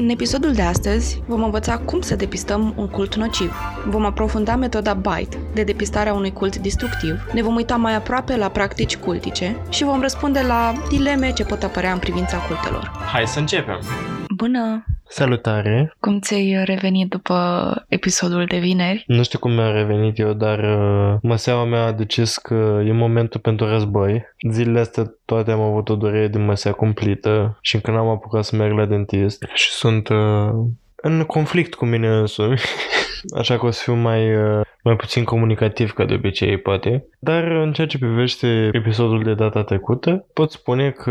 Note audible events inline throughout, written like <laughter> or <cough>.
În episodul de astăzi vom învăța cum să depistăm un cult nociv. Vom aprofunda metoda BITE de depistare a unui cult destructiv, ne vom uita mai aproape la practici cultice și vom răspunde la dileme ce pot apărea în privința cultelor. Hai să începem! Bună! Salutare! Cum ți-ai revenit după episodul de vineri? Nu știu cum mi-a revenit eu, dar uh, măseaua mea a decis că e momentul pentru război. Zilele astea toate am avut o durere de măsea cumplită și încă n-am apucat să merg la dentist și sunt uh, în conflict cu mine însumi. <laughs> Așa că o să fiu mai, uh, mai puțin comunicativ ca de obicei, poate. Dar în ceea ce privește episodul de data trecută, pot spune că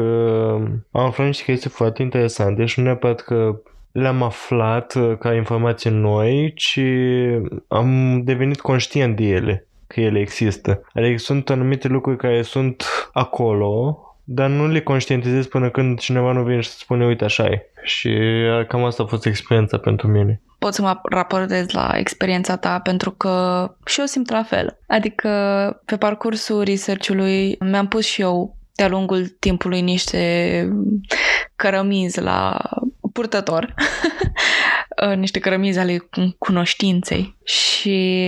am aflat niște chestii foarte interesante și nu neapărat că le-am aflat uh, ca informații noi, ci am devenit conștient de ele, că ele există. Adică sunt anumite lucruri care sunt acolo, dar nu le conștientizez până când cineva nu vine și spune, uite, așa e. Și uh, cam asta a fost experiența pentru mine. Pot să mă raportez la experiența ta pentru că și eu simt la fel. Adică pe parcursul research-ului mi-am pus și eu de-a lungul timpului niște cărămizi la purtător, <laughs> niște cărămizi ale cunoștinței și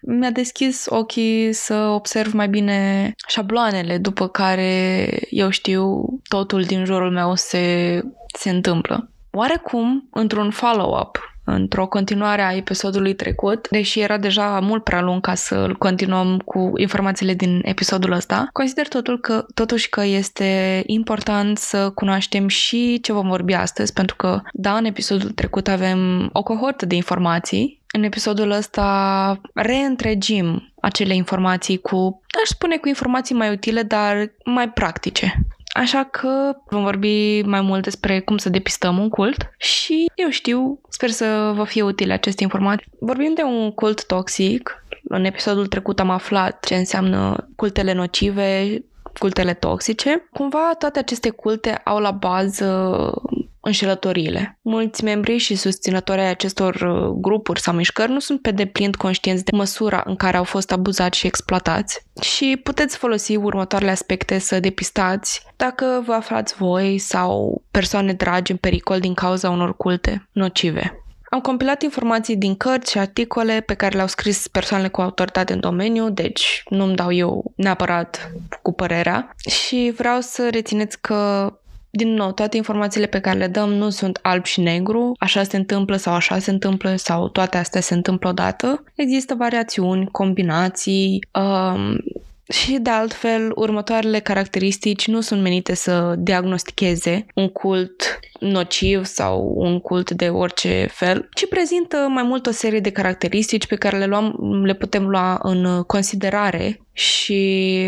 mi-a deschis ochii să observ mai bine șabloanele după care eu știu totul din jurul meu se, se întâmplă. Oarecum, într-un follow-up într-o continuare a episodului trecut, deși era deja mult prea lung ca să-l continuăm cu informațiile din episodul ăsta. Consider totul că, totuși că este important să cunoaștem și ce vom vorbi astăzi, pentru că, da, în episodul trecut avem o cohortă de informații. În episodul ăsta reîntregim acele informații cu, aș spune, cu informații mai utile, dar mai practice. Așa că vom vorbi mai mult despre cum să depistăm un cult și eu știu, sper să vă fie utile aceste informații. Vorbim de un cult toxic. În episodul trecut am aflat ce înseamnă cultele nocive, cultele toxice. Cumva toate aceste culte au la bază înșelătoriile. Mulți membri și susținători ai acestor uh, grupuri sau mișcări nu sunt pe deplin conștienți de măsura în care au fost abuzați și exploatați și puteți folosi următoarele aspecte să depistați dacă vă aflați voi sau persoane dragi în pericol din cauza unor culte nocive. Am compilat informații din cărți și articole pe care le-au scris persoanele cu autoritate în domeniu, deci nu-mi dau eu neapărat cu părerea și vreau să rețineți că din nou, toate informațiile pe care le dăm nu sunt alb și negru, așa se întâmplă sau așa se întâmplă sau toate astea se întâmplă odată. Există variațiuni, combinații, um, și de altfel, următoarele caracteristici nu sunt menite să diagnosticheze un cult nociv sau un cult de orice fel, ci prezintă mai mult o serie de caracteristici pe care le, luăm, le putem lua în considerare și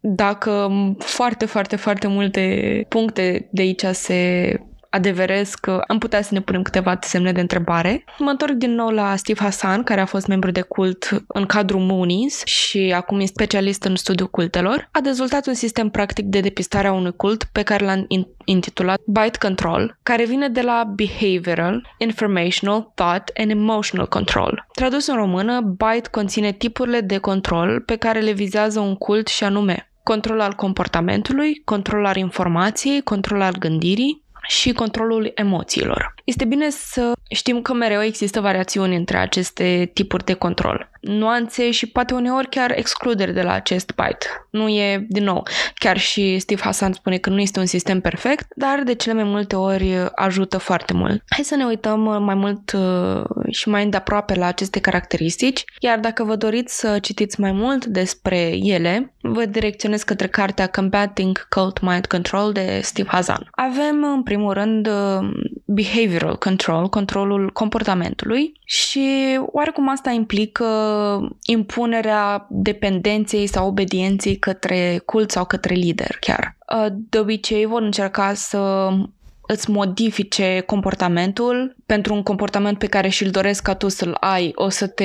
dacă foarte, foarte, foarte multe puncte de aici se adeverez că am putea să ne punem câteva semne de întrebare. Mă întorc din nou la Steve Hassan, care a fost membru de cult în cadrul Moonies și acum e specialist în studiul cultelor. A dezvoltat un sistem practic de depistare a unui cult pe care l-a intitulat Bite Control, care vine de la Behavioral, Informational, Thought and Emotional Control. Tradus în română, Bite conține tipurile de control pe care le vizează un cult și anume control al comportamentului, control al informației, control al gândirii, și controlul emoțiilor. Este bine să știm că mereu există variațiuni între aceste tipuri de control. Nuanțe și poate uneori chiar excluderi de la acest byte. Nu e, din nou, chiar și Steve Hassan spune că nu este un sistem perfect, dar de cele mai multe ori ajută foarte mult. Hai să ne uităm mai mult uh, și mai îndeaproape la aceste caracteristici, iar dacă vă doriți să citiți mai mult despre ele, vă direcționez către cartea Combating Cult Mind Control de Steve Hassan. Avem, în primul rând, uh, behavioral control, controlul comportamentului și oarecum asta implică impunerea dependenței sau obedienței către cult sau către lider chiar. Uh, de obicei vor încerca să îți modifice comportamentul pentru un comportament pe care și-l doresc ca tu să-l ai, o să te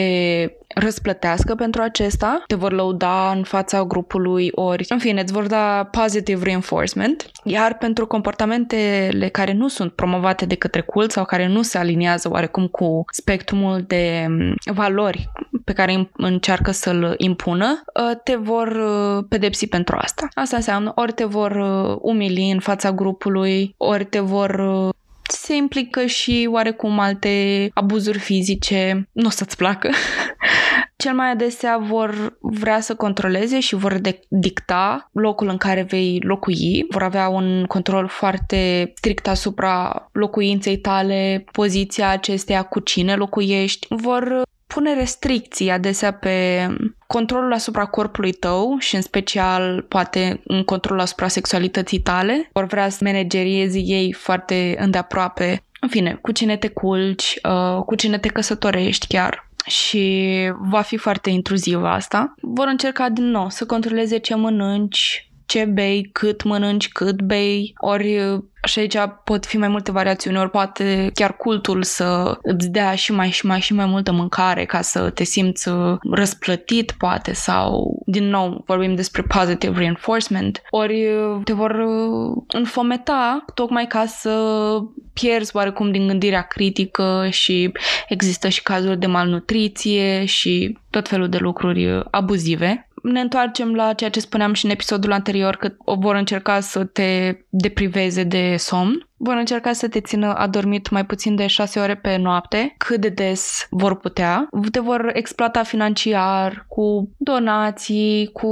răsplătească pentru acesta, te vor lăuda în fața grupului ori, în fine, îți vor da positive reinforcement, iar pentru comportamentele care nu sunt promovate de către cult sau care nu se aliniază oarecum cu spectrumul de mm, valori pe care încearcă să-l impună, ă, te vor ă, pedepsi pentru asta. Asta înseamnă ori te vor ă, umili în fața grupului, ori te vor se implică și oarecum alte abuzuri fizice, nu o să-ți placă. <laughs> Cel mai adesea vor vrea să controleze și vor de- dicta locul în care vei locui, vor avea un control foarte strict asupra locuinței tale, poziția acesteia, cu cine locuiești, vor pune restricții adesea pe controlul asupra corpului tău și în special poate un control asupra sexualității tale. Vor vrea să manageriezi ei foarte îndeaproape în fine, cu cine te culci, uh, cu cine te căsătorești chiar și va fi foarte intruzivă asta. Vor încerca din nou să controleze ce mănânci, ce bei, cât mănânci, cât bei, ori și aici pot fi mai multe variațiuni, ori poate chiar cultul să îți dea și mai și mai și mai multă mâncare ca să te simți răsplătit, poate, sau, din nou, vorbim despre positive reinforcement, ori te vor înfometa tocmai ca să pierzi oarecum din gândirea critică și există și cazuri de malnutriție și tot felul de lucruri abuzive ne întoarcem la ceea ce spuneam și în episodul anterior, că vor încerca să te depriveze de somn. Vor încerca să te țină adormit mai puțin de 6 ore pe noapte, cât de des vor putea. Te vor exploata financiar cu donații, cu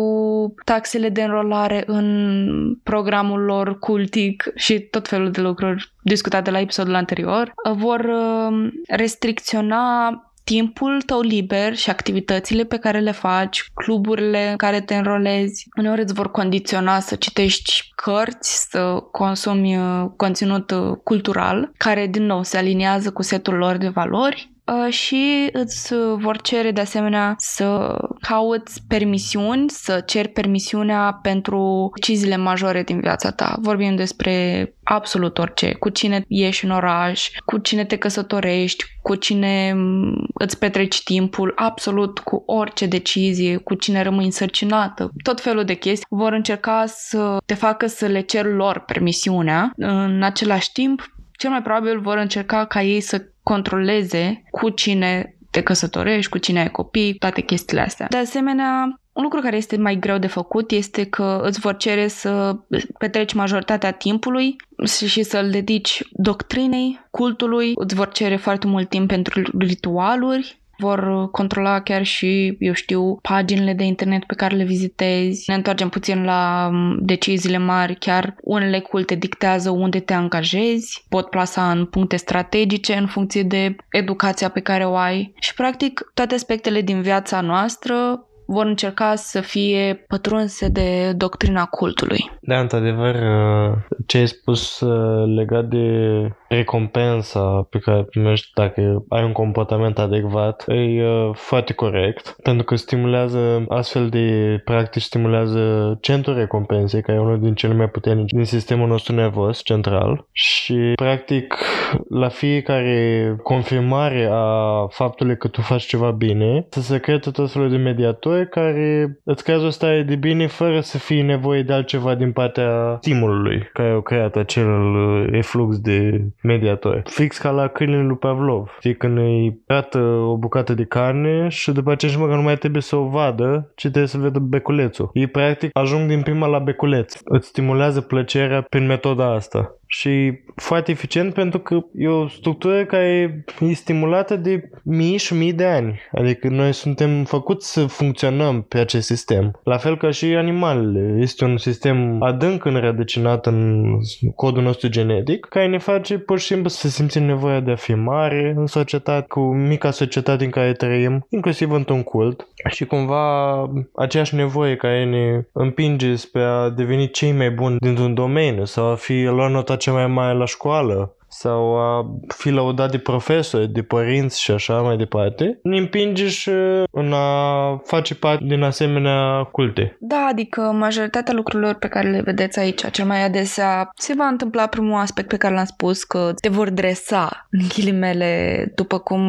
taxele de înrolare în programul lor cultic și tot felul de lucruri discutate la episodul anterior. Vor uh, restricționa timpul tău liber și activitățile pe care le faci, cluburile în care te înrolezi, uneori îți vor condiționa să citești cărți, să consumi uh, conținut uh, cultural, care din nou se aliniază cu setul lor de valori. Uh, și îți vor cere de asemenea să cauți permisiuni, să ceri permisiunea pentru deciziile majore din viața ta. Vorbim despre absolut orice, cu cine ieși în oraș, cu cine te căsătorești, cu cine mm, îți petreci timpul, absolut cu orice decizie, cu cine rămâi însărcinată, tot felul de chestii, vor încerca să te facă să le cer lor permisiunea. În același timp, cel mai probabil vor încerca ca ei să controleze cu cine te căsătorești, cu cine ai copii, toate chestiile astea. De asemenea, un lucru care este mai greu de făcut este că îți vor cere să petreci majoritatea timpului și să-l dedici doctrinei, cultului, îți vor cere foarte mult timp pentru ritualuri, vor controla chiar și, eu știu, paginile de internet pe care le vizitezi. Ne întoarcem puțin la mm, deciziile mari, chiar unele culte dictează unde te angajezi, pot plasa în puncte strategice în funcție de educația pe care o ai. Și, practic, toate aspectele din viața noastră vor încerca să fie pătrunse de doctrina cultului. Da, într-adevăr, ce ai spus uh, legat de recompensa pe care primești dacă ai un comportament adecvat e uh, foarte corect, pentru că stimulează astfel de practici stimulează centrul recompensei, care e unul din cele mai puternici din sistemul nostru nervos central. Și practic la fiecare confirmare a faptului că tu faci ceva bine, să se creeze tot felul de mediatori care îți creează o stare de bine fără să fie nevoie de altceva din partea stimulului care au creat acel uh, eflux de mediatori. Fix ca la câinele lui Pavlov. Știi, când îi arată o bucată de carne și după aceea și mă că nu mai trebuie să o vadă, ci trebuie să vedă beculețul. Ei practic ajung din prima la beculeț. Îți stimulează plăcerea prin metoda asta și foarte eficient pentru că e o structură care e stimulată de mii și mii de ani. Adică noi suntem făcuți să funcționăm pe acest sistem. La fel ca și animalele. Este un sistem adânc înrădăcinat în codul nostru genetic care ne face pur și simplu să simțim nevoia de a fi mare în societate, cu mica societate în care trăim, inclusiv într-un cult. Și cumva aceeași nevoie care ne împinge spre a deveni cei mai buni dintr-un domeniu sau a fi la nota cea mai mare la școală sau a fi lăudat de profesori, de părinți și așa mai departe, ne împinge și în a face parte din asemenea culte. Da, adică majoritatea lucrurilor pe care le vedeți aici, cel mai adesea se va întâmpla primul aspect pe care l-am spus, că te vor dresa în ghilimele după cum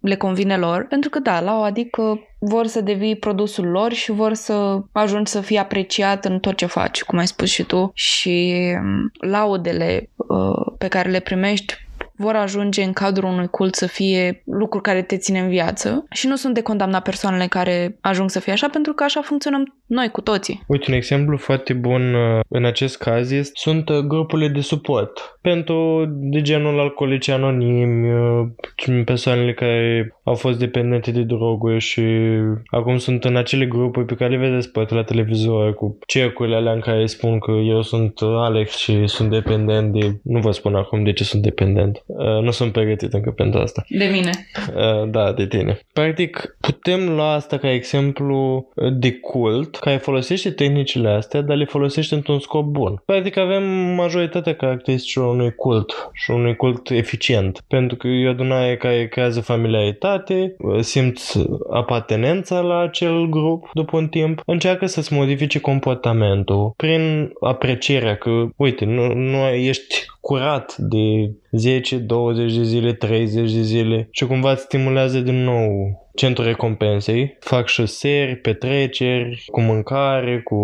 le convine lor, pentru că da, la o adică vor să devii produsul lor și vor să ajungi să fii apreciat în tot ce faci, cum ai spus și tu, și mm, laudele uh, pe care le primești vor ajunge în cadrul unui cult să fie lucruri care te ține în viață și nu sunt de condamnat persoanele care ajung să fie așa pentru că așa funcționăm noi cu toții. Uite, un exemplu foarte bun uh, în acest caz este, sunt uh, grupurile de suport pentru de genul alcoolici anonimi, uh, persoanele care au fost dependente de droguri și acum sunt în acele grupuri pe care le vedeți poate la televizor cu cercurile alea în care spun că eu sunt Alex și sunt dependent de... Nu vă spun acum de ce sunt dependent. Uh, nu sunt pregătit încă pentru asta. De mine. Uh, da, de tine. Practic, putem lua asta ca exemplu de cult care folosește tehnicile astea, dar le folosește într-un scop bun. Practic avem majoritatea caracteristicilor unui cult și unui cult eficient. Pentru că e o adunare care creează familiaritate, simți apartenența la acel grup după un timp, încearcă să-ți modifice comportamentul prin aprecierea că, uite, nu, nu ești curat de 10, 20 de zile, 30 de zile și cumva îți stimulează din nou centrul recompensei. Fac șoseri, petreceri, cu mâncare, cu...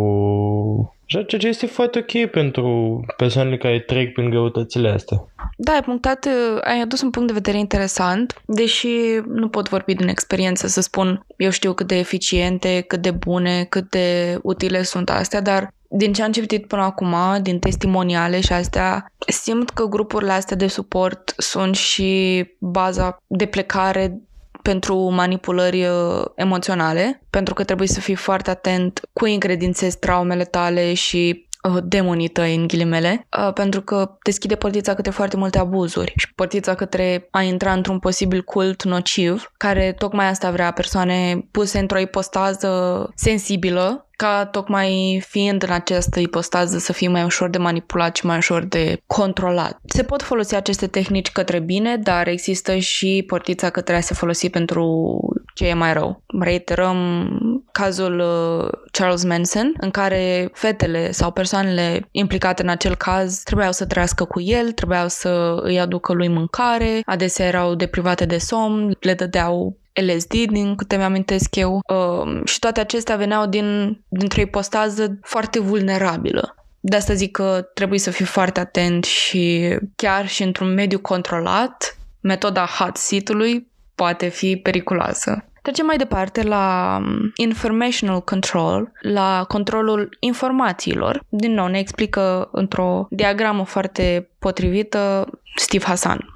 Ceea ce este foarte ok pentru persoanele care trec prin greutățile astea. Da, ai punctat, ai adus un punct de vedere interesant, deși nu pot vorbi din experiență să spun eu știu cât de eficiente, cât de bune, cât de utile sunt astea, dar din ce am citit până acum, din testimoniale și astea, simt că grupurile astea de suport sunt și baza de plecare pentru manipulări uh, emoționale, pentru că trebuie să fii foarte atent cu încredințezi traumele tale și uh, demonii tăi, în ghilimele, uh, pentru că deschide portița către foarte multe abuzuri și portița către a intra într-un posibil cult nociv, care tocmai asta vrea persoane puse într-o ipostază sensibilă ca tocmai fiind în această ipostază să fii mai ușor de manipulat și mai ușor de controlat. Se pot folosi aceste tehnici către bine, dar există și portița către a se folosi pentru ce e mai rău. Reiterăm cazul uh, Charles Manson, în care fetele sau persoanele implicate în acel caz trebuiau să trăiască cu el, trebuiau să îi aducă lui mâncare, adesea erau deprivate de somn, le dădeau LSD, din câte mi-amintesc eu, uh, și toate acestea veneau din, dintr-o ipostază foarte vulnerabilă. De asta zic că trebuie să fii foarte atent și chiar și într-un mediu controlat, metoda hot seat-ului poate fi periculoasă. Trecem mai departe la um, informational control, la controlul informațiilor. Din nou, ne explică într-o diagramă foarte potrivită Steve Hassan.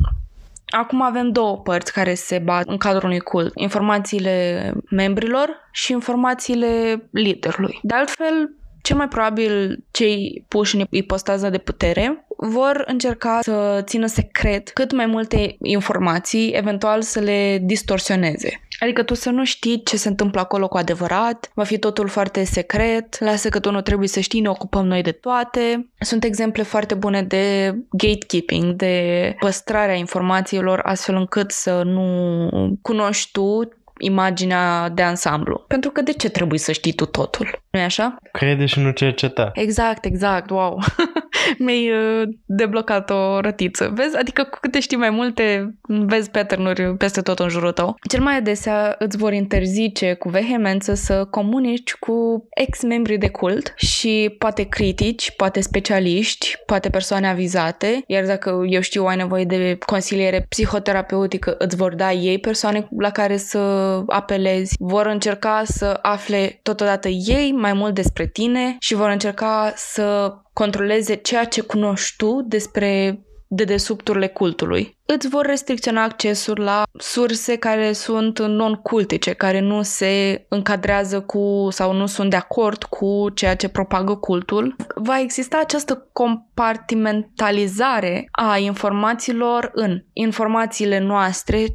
Acum avem două părți care se bat în cadrul unui cult. Informațiile membrilor și informațiile liderului. De altfel, cel mai probabil cei puși în ipostaza de putere vor încerca să țină secret cât mai multe informații, eventual să le distorsioneze. Adică tu să nu știi ce se întâmplă acolo cu adevărat, va fi totul foarte secret, lasă că tu nu trebuie să știi, ne ocupăm noi de toate. Sunt exemple foarte bune de gatekeeping, de păstrarea informațiilor astfel încât să nu cunoști tu imaginea de ansamblu. Pentru că de ce trebuie să știi tu totul? nu e așa? Crede și nu cerceta. Exact, exact, wow. <laughs> Mi-ai uh, deblocat o rătiță. Vezi? Adică cu câte știi mai multe, vezi pattern peste tot în jurul tău. Cel mai adesea îți vor interzice cu vehemență să comunici cu ex-membri de cult și poate critici, poate specialiști, poate persoane avizate, iar dacă eu știu ai nevoie de consiliere psihoterapeutică, îți vor da ei persoane la care să apelezi, vor încerca să afle totodată ei mai mult despre tine și vor încerca să controleze ceea ce cunoști tu despre dedesubturile cultului. Îți vor restricționa accesul la surse care sunt non-cultice, care nu se încadrează cu sau nu sunt de acord cu ceea ce propagă cultul. Va exista această compartimentalizare a informațiilor în informațiile noastre,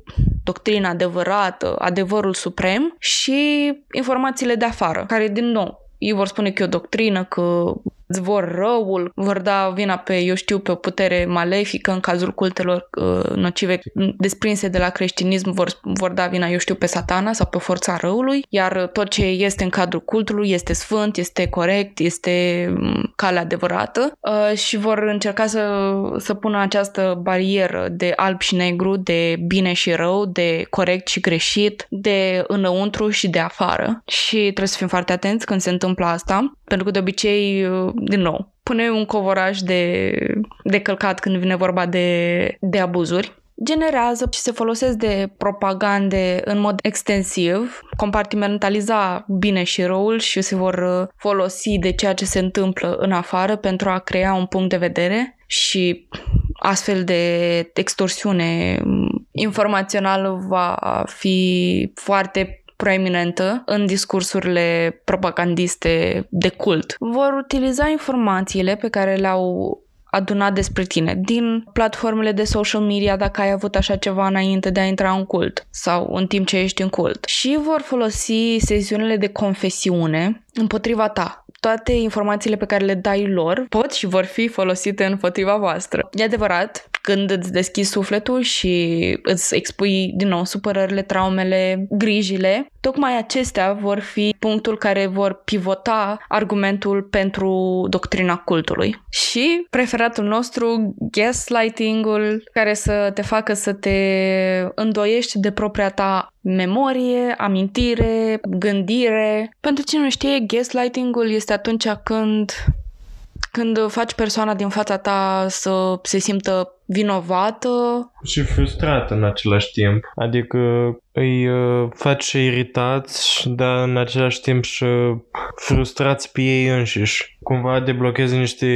doctrina adevărată, adevărul suprem și informațiile de afară, care din nou ei vor spune că e o doctrină, că îți vor răul, vor da vina pe, eu știu, pe o putere malefică în cazul cultelor uh, nocive desprinse de la creștinism, vor, vor da vina, eu știu, pe satana sau pe forța răului, iar tot ce este în cadrul cultului este sfânt, este corect, este mm, calea adevărată uh, și vor încerca să, să pună această barieră de alb și negru, de bine și rău, de corect și greșit, de înăuntru și de afară. Și trebuie să fim foarte atenți când se întâmplă asta, pentru că de obicei, uh, din nou, pune un covoraj de, de călcat când vine vorba de, de abuzuri. Generează și se folosesc de propagande în mod extensiv, compartimentaliza bine și răul și se vor uh, folosi de ceea ce se întâmplă în afară pentru a crea un punct de vedere și astfel de extorsiune informațională va fi foarte proeminentă în discursurile propagandiste de cult. Vor utiliza informațiile pe care le-au adunat despre tine din platformele de social media dacă ai avut așa ceva înainte de a intra în cult sau în timp ce ești în cult și vor folosi sesiunile de confesiune împotriva ta toate informațiile pe care le dai lor pot și vor fi folosite împotriva voastră. E adevărat, când îți deschizi sufletul și îți expui din nou supărările, traumele, grijile, tocmai acestea vor fi punctul care vor pivota argumentul pentru doctrina cultului. Și preferatul nostru, gaslighting-ul, care să te facă să te îndoiești de propria ta memorie, amintire, gândire. Pentru cine nu știe, gaslighting-ul este atunci când când faci persoana din fața ta să se simtă vinovată. Și frustrată în același timp. Adică îi uh, faci iritați, dar în același timp și frustrați pe ei înșiși. Cumva deblochezi niște,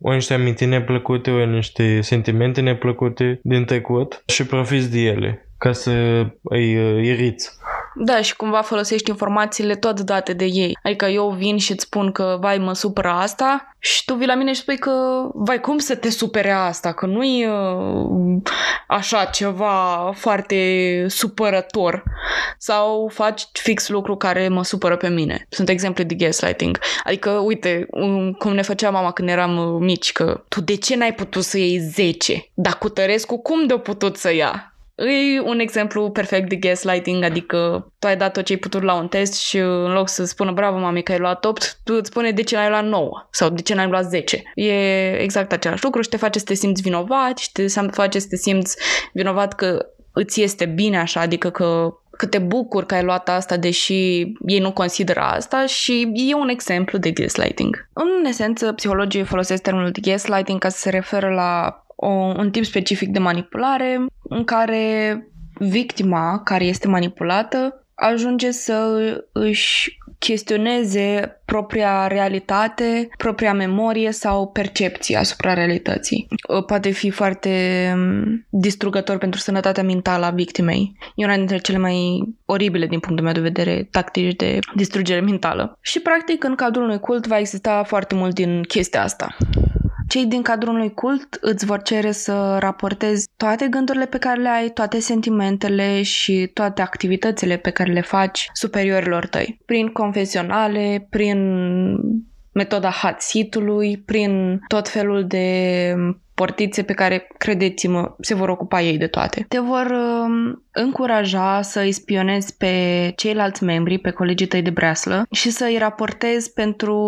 o niște amintiri neplăcute, o niște sentimente neplăcute din trecut și profiți de ele ca să îi uh, iriți. Da, și cumva folosești informațiile tot date de ei. Adică eu vin și îți spun că, vai, mă supără asta și tu vii la mine și spui că, vai, cum să te supere asta? Că nu-i uh, așa ceva foarte supărător. Sau faci fix lucru care mă supără pe mine. Sunt exemple de gaslighting. Adică, uite, um, cum ne făcea mama când eram uh, mici, că tu de ce n-ai putut să iei 10? Dar cu Tărescu cum de-o putut să ia? E un exemplu perfect de gaslighting, adică tu ai dat tot ce ai putut la un test și în loc să spună bravo mami că ai luat 8, tu îți spune de ce n-ai luat 9 sau de ce n-ai luat 10. E exact același lucru și te face să te simți vinovat și te face să te simți vinovat că îți este bine așa, adică că că te bucur că ai luat asta, deși ei nu consideră asta și e un exemplu de gaslighting. În esență, psihologii folosesc termenul de gaslighting ca să se referă la o, un tip specific de manipulare în care victima care este manipulată ajunge să își chestioneze propria realitate, propria memorie sau percepție asupra realității. Poate fi foarte mm, distrugător pentru sănătatea mentală a victimei. E una dintre cele mai oribile din punctul meu de vedere tactici de distrugere mentală. Și practic în cadrul unui cult va exista foarte mult din chestia asta. Cei din cadrul unui cult îți vor cere să raportezi toate gândurile pe care le ai, toate sentimentele și toate activitățile pe care le faci superiorilor tăi. Prin confesionale, prin metoda hot seat-ului, prin tot felul de portițe pe care, credeți-mă, se vor ocupa ei de toate. Te vor uh, încuraja să îi spionezi pe ceilalți membri, pe colegii tăi de breaslă și să îi raportezi pentru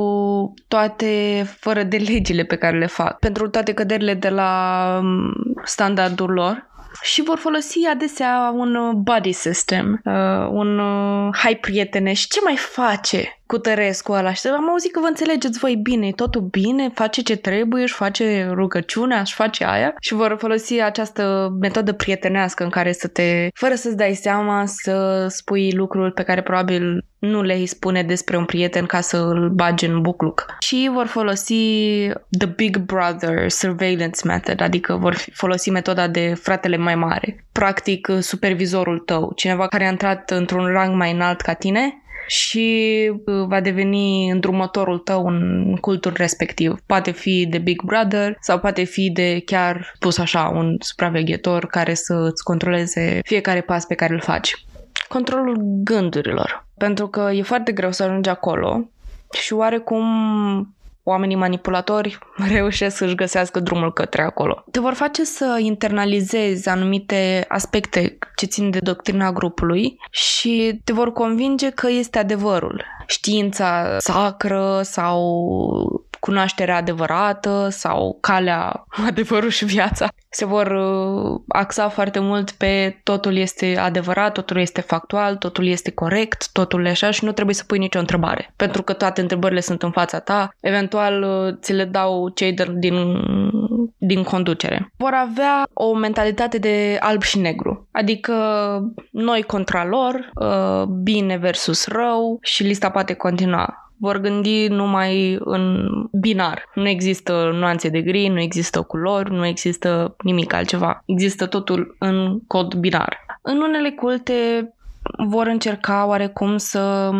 toate fără de legile pe care le fac, pentru toate căderile de la um, standardul lor și vor folosi adesea un uh, body system, uh, un uh, hai prietene și ce mai face cu Tărescu ăla și am auzit că vă înțelegeți voi bine, e totul bine, face ce trebuie, își face rugăciunea, își face aia și vor folosi această metodă prietenească în care să te, fără să-ți dai seama, să spui lucruri pe care probabil nu le spune despre un prieten ca să îl bagi în bucluc. Și vor folosi the big brother surveillance method, adică vor folosi metoda de fratele mai mare. Practic, supervizorul tău, cineva care a intrat într-un rang mai înalt ca tine, și uh, va deveni îndrumătorul tău în cultul respectiv. Poate fi de Big Brother sau poate fi de chiar pus așa un supraveghetor care să îți controleze fiecare pas pe care îl faci. Controlul gândurilor. Pentru că e foarte greu să ajungi acolo și oarecum oamenii manipulatori <laughs> reușesc să-și găsească drumul către acolo. Te vor face să internalizezi anumite aspecte ce țin de doctrina grupului și te vor convinge că este adevărul. Știința sacră sau cunoașterea adevărată sau calea, <laughs> adevărul și viața. Se vor uh, axa foarte mult pe totul este adevărat, totul este factual, totul este corect, totul e așa și nu trebuie să pui nicio întrebare. Pentru că toate întrebările sunt în fața ta, eventual uh, ți le dau cei din, din conducere. Vor avea o mentalitate de alb și negru, adică noi contra lor, uh, bine versus rău și lista poate continua vor gândi numai în binar. Nu există nuanțe de gri, nu există culori, nu există nimic altceva. Există totul în cod binar. În unele culte vor încerca oarecum să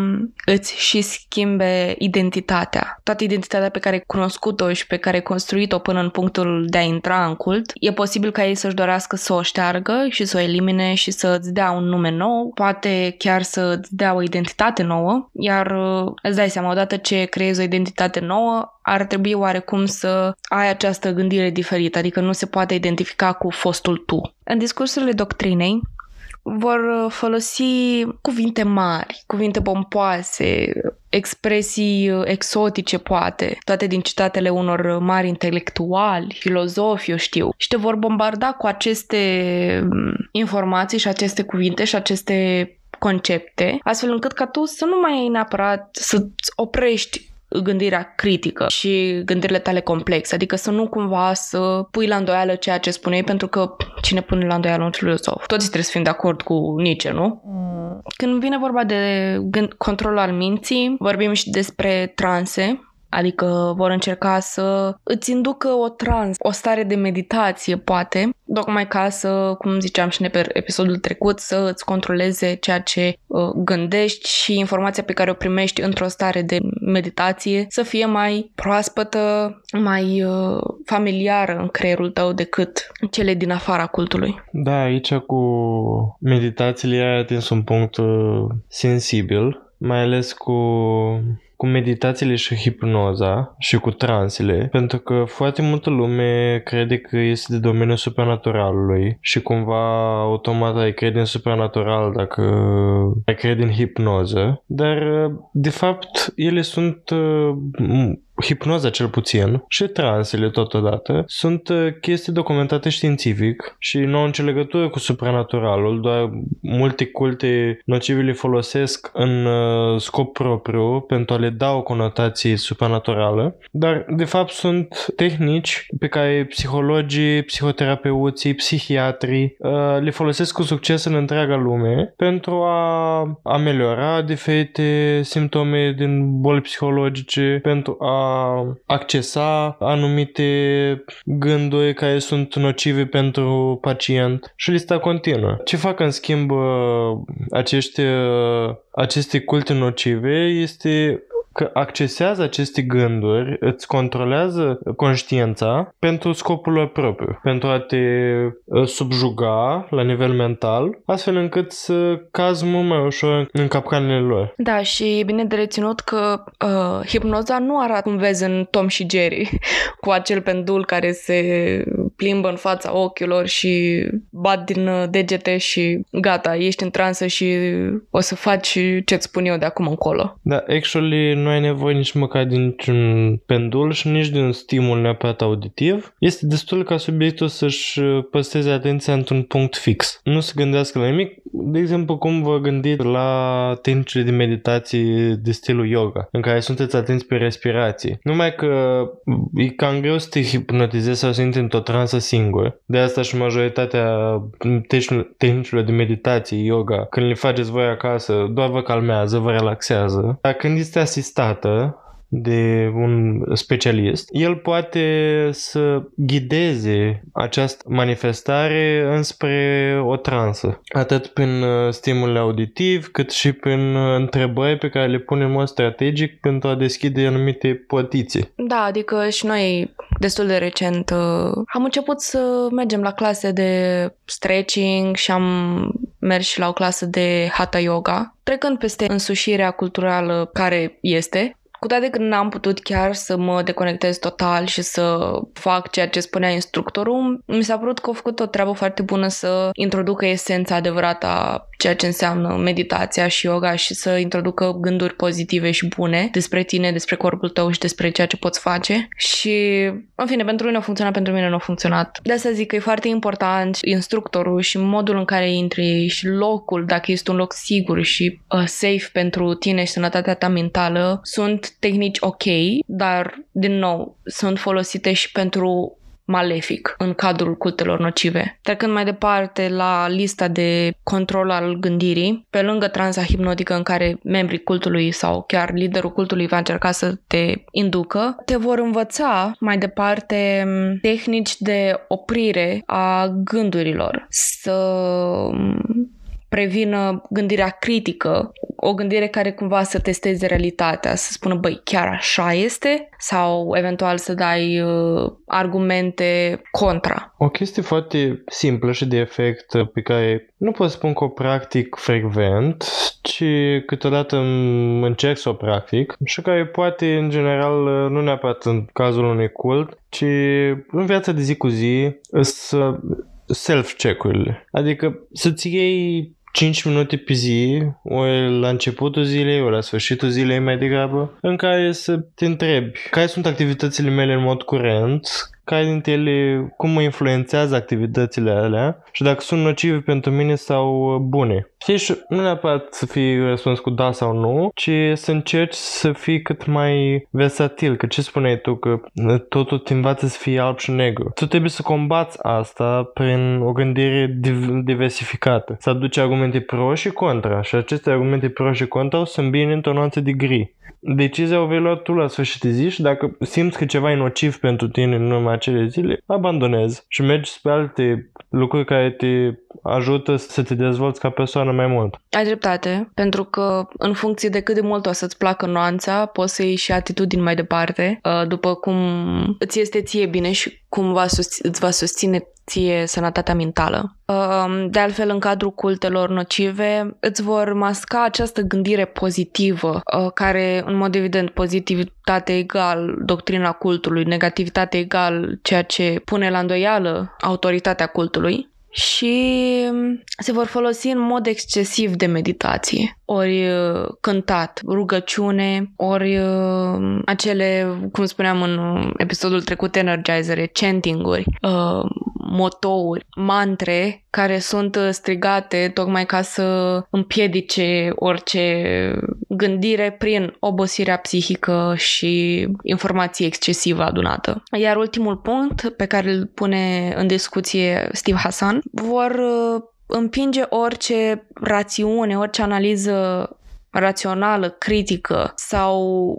îți și schimbe identitatea. Toată identitatea pe care ai cunoscut-o și pe care ai construit-o până în punctul de a intra în cult, e posibil ca ei să-și dorească să o șteargă și să o elimine și să-ți dea un nume nou, poate chiar să-ți dea o identitate nouă, iar uh, îți dai seama, odată ce creezi o identitate nouă, ar trebui oarecum să ai această gândire diferită, adică nu se poate identifica cu fostul tu. În discursurile doctrinei, vor uh, folosi cuvinte mari, cuvinte pompoase, expresii uh, exotice, poate, toate din citatele unor mari intelectuali, filozofi, eu știu, și te vor bombarda cu aceste mm, informații și aceste cuvinte și aceste concepte, astfel încât ca tu să nu mai ai neapărat să-ți oprești gândirea critică și gândirile tale complexe, adică să nu cumva să pui la îndoială ceea ce spuneai, pentru că cine pune la îndoială un filozof? Toți trebuie să fim de acord cu Nietzsche, nu? Mm. Când vine vorba de gând, control al minții, vorbim și despre transe, Adică vor încerca să îți inducă o trans, o stare de meditație, poate, tocmai ca să, cum ziceam și în episodul trecut, să îți controleze ceea ce uh, gândești și informația pe care o primești într-o stare de meditație să fie mai proaspătă, mai uh, familiară în creierul tău decât cele din afara cultului. Da, aici cu meditațiile ai atins un punct uh, sensibil, mai ales cu cu meditațiile și hipnoza și cu transele, pentru că foarte multă lume crede că este de domeniul supernaturalului și cumva automat ai crede în supernatural dacă ai crede în hipnoză, dar de fapt ele sunt hipnoza cel puțin și transele totodată sunt uh, chestii documentate științific și nu au nicio legătură cu supranaturalul, doar multe culte nocive le folosesc în uh, scop propriu pentru a le da o conotație supranaturală, dar de fapt sunt tehnici pe care psihologii, psihoterapeuții, psihiatrii uh, le folosesc cu succes în întreaga lume pentru a ameliora diferite simptome din boli psihologice, pentru a accesa anumite gânduri care sunt nocive pentru pacient și lista continuă. Ce fac în schimb acești, aceste culte nocive este că accesează aceste gânduri, îți controlează conștiința pentru scopul lor propriu, pentru a te uh, subjuga la nivel mental, astfel încât să cazi mult mai ușor în capcanele lor. Da, și e bine de reținut că uh, hipnoza nu arată cum vezi în Tom și Jerry, <laughs> cu acel pendul care se plimbă în fața ochilor și bat din uh, degete și gata, ești în transă și o să faci ce-ți spun eu de acum încolo. Da, actually nu ai nevoie nici măcar de niciun pendul și nici de un stimul neapărat auditiv. Este destul ca subiectul să-și uh, păstreze atenția într-un punct fix. Nu se gândească la nimic, de exemplu cum vă gândiți la tehnicile de meditație de stilul yoga, în care sunteți atenți pe respirație. Numai că e cam greu să te hipnotizezi sau să intri într-o transă singur. De asta și majoritatea tehnicilor de meditație, yoga, când le faceți voi acasă, doar vă calmează, vă relaxează. Dar când este asistată, de un specialist, el poate să ghideze această manifestare înspre o transă, atât prin uh, stimul auditiv, cât și prin uh, întrebări pe care le punem în mod strategic pentru a deschide anumite potiții. Da, adică și noi destul de recent uh, am început să mergem la clase de stretching și am mers și la o clasă de hatha yoga, trecând peste însușirea culturală care este, cu toate că n-am putut chiar să mă deconectez total și să fac ceea ce spunea instructorul, mi s-a părut că a făcut o treabă foarte bună să introducă esența adevărată a ceea ce înseamnă meditația și yoga și să introducă gânduri pozitive și bune despre tine, despre corpul tău și despre ceea ce poți face. Și, în fine, pentru mine a funcționat, pentru mine nu a funcționat. De asta zic că e foarte important instructorul și modul în care intri și locul, dacă este un loc sigur și uh, safe pentru tine și sănătatea ta mentală, sunt tehnici ok, dar, din nou, sunt folosite și pentru malefic în cadrul cultelor nocive. Trecând mai departe la lista de control al gândirii, pe lângă transa hipnotică în care membrii cultului sau chiar liderul cultului va încerca să te inducă, te vor învăța mai departe tehnici de oprire a gândurilor, să prevină gândirea critică, o gândire care cumva să testeze realitatea, să spună, băi, chiar așa este? Sau eventual să dai uh, argumente contra. O chestie foarte simplă și de efect pe care nu pot spun că o practic frecvent, ci câteodată încerc să o practic și care poate în general nu neapărat în cazul unui cult, ci în viața de zi cu zi să self-check-urile. Adică să-ți iei 5 minute pe zi, ori la începutul zilei, ori la sfârșitul zilei mai degrabă, în care să te întrebi care sunt activitățile mele în mod curent, care dintre ele, cum mă influențează activitățile alea și dacă sunt nocive pentru mine sau bune. Știi, și nu neapărat să fii răspuns cu da sau nu, ci să încerci să fii cât mai versatil, că ce spuneai tu, că totul te învață să fii alb și negru. Tu trebuie să combați asta prin o gândire diversificată, să aduci argumente pro și contra și aceste argumente pro și contra o să îmbine într-o nuanță de gri decizia o vei lua tu la sfârșit de zi și dacă simți că ceva e nociv pentru tine în urma acele zile, abandonezi și mergi spre alte lucruri care te ajută să te dezvolți ca persoană mai mult. Ai dreptate, pentru că în funcție de cât de mult o să-ți placă nuanța, poți să iei și atitudini mai departe, uh, după cum îți este ție bine și cum va susține, îți va susține ție sănătatea mentală. Um, de altfel, în cadrul cultelor nocive, îți vor masca această gândire pozitivă, uh, care, în mod evident, pozitivitate egal doctrina cultului, negativitate egal ceea ce pune la îndoială autoritatea cultului și se vor folosi în mod excesiv de meditație, ori uh, cântat, rugăciune, ori uh, acele, cum spuneam în episodul trecut, energizere, chanting-uri, motouri, mantre care sunt uh, strigate tocmai ca să împiedice orice gândire prin obosirea psihică și informație excesivă adunată. Iar ultimul punct pe care îl pune în discuție Steve Hassan vor uh, împinge orice rațiune, orice analiză rațională, critică sau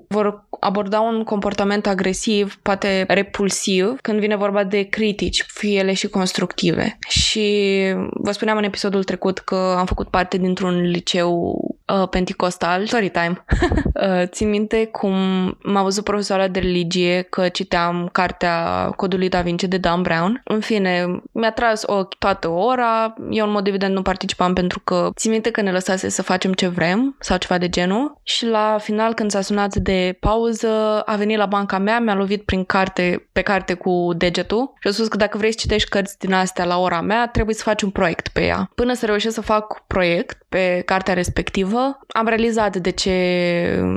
vor aborda un comportament agresiv, poate repulsiv, când vine vorba de critici, fie ele și constructive. Și vă spuneam în episodul trecut că am făcut parte dintr-un liceu uh, pentecostal, story time. <laughs> uh, țin minte cum m-a văzut profesoara de religie că citeam cartea Codului Da Vinci de Dan Brown. În fine, mi-a tras o toată ora. Eu, în mod evident, nu participam pentru că țin minte că ne lăsase să facem ce vrem sau ceva de genul. Și la final, când s-a sunat de pauză, a venit la banca mea, mi-a lovit prin carte, pe carte cu degetul și a spus că dacă vrei să citești cărți din astea la ora mea, trebuie să faci un proiect pe ea. Până să reușesc să fac proiect pe cartea respectivă, am realizat de ce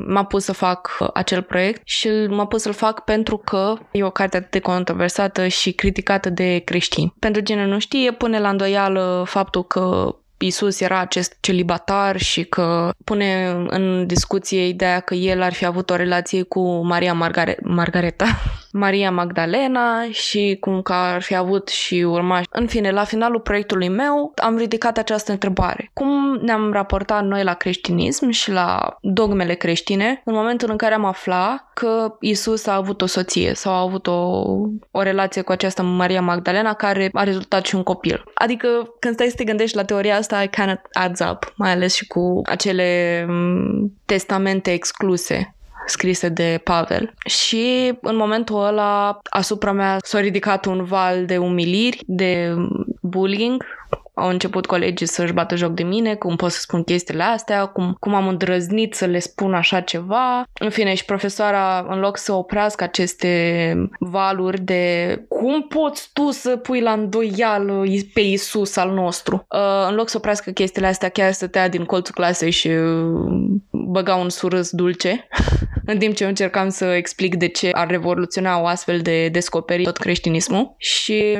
m-a pus să fac acel proiect și m-a pus să-l fac pentru că e o carte atât de controversată și criticată de creștini. Pentru cine nu știe, pune la îndoială faptul că Isus era acest celibatar și că pune în discuție ideea că el ar fi avut o relație cu Maria Margare- Margareta, <laughs> Maria Magdalena și cum că ar fi avut și urmași. În fine, la finalul proiectului meu am ridicat această întrebare. Cum ne-am raportat noi la creștinism și la dogmele creștine în momentul în care am aflat că Isus a avut o soție sau a avut o, o relație cu această Maria Magdalena care a rezultat și un copil. Adică când stai să te gândești la teoria asta, I cannot adds up, mai ales și cu acele mm, testamente excluse scrise de Pavel. Și în momentul ăla asupra mea s-a ridicat un val de umiliri, de bullying, au început colegii să-și bată joc de mine, cum pot să spun chestiile astea, cum, cum am îndrăznit să le spun așa ceva. În fine, și profesoara, în loc să oprească aceste valuri de cum poți tu să pui la îndoială pe Isus al nostru, uh, în loc să oprească chestiile astea, chiar stătea din colțul clasei și uh, băga un surâs dulce, <laughs> în timp ce eu încercam să explic de ce ar revoluționa o astfel de descoperire tot creștinismul. Și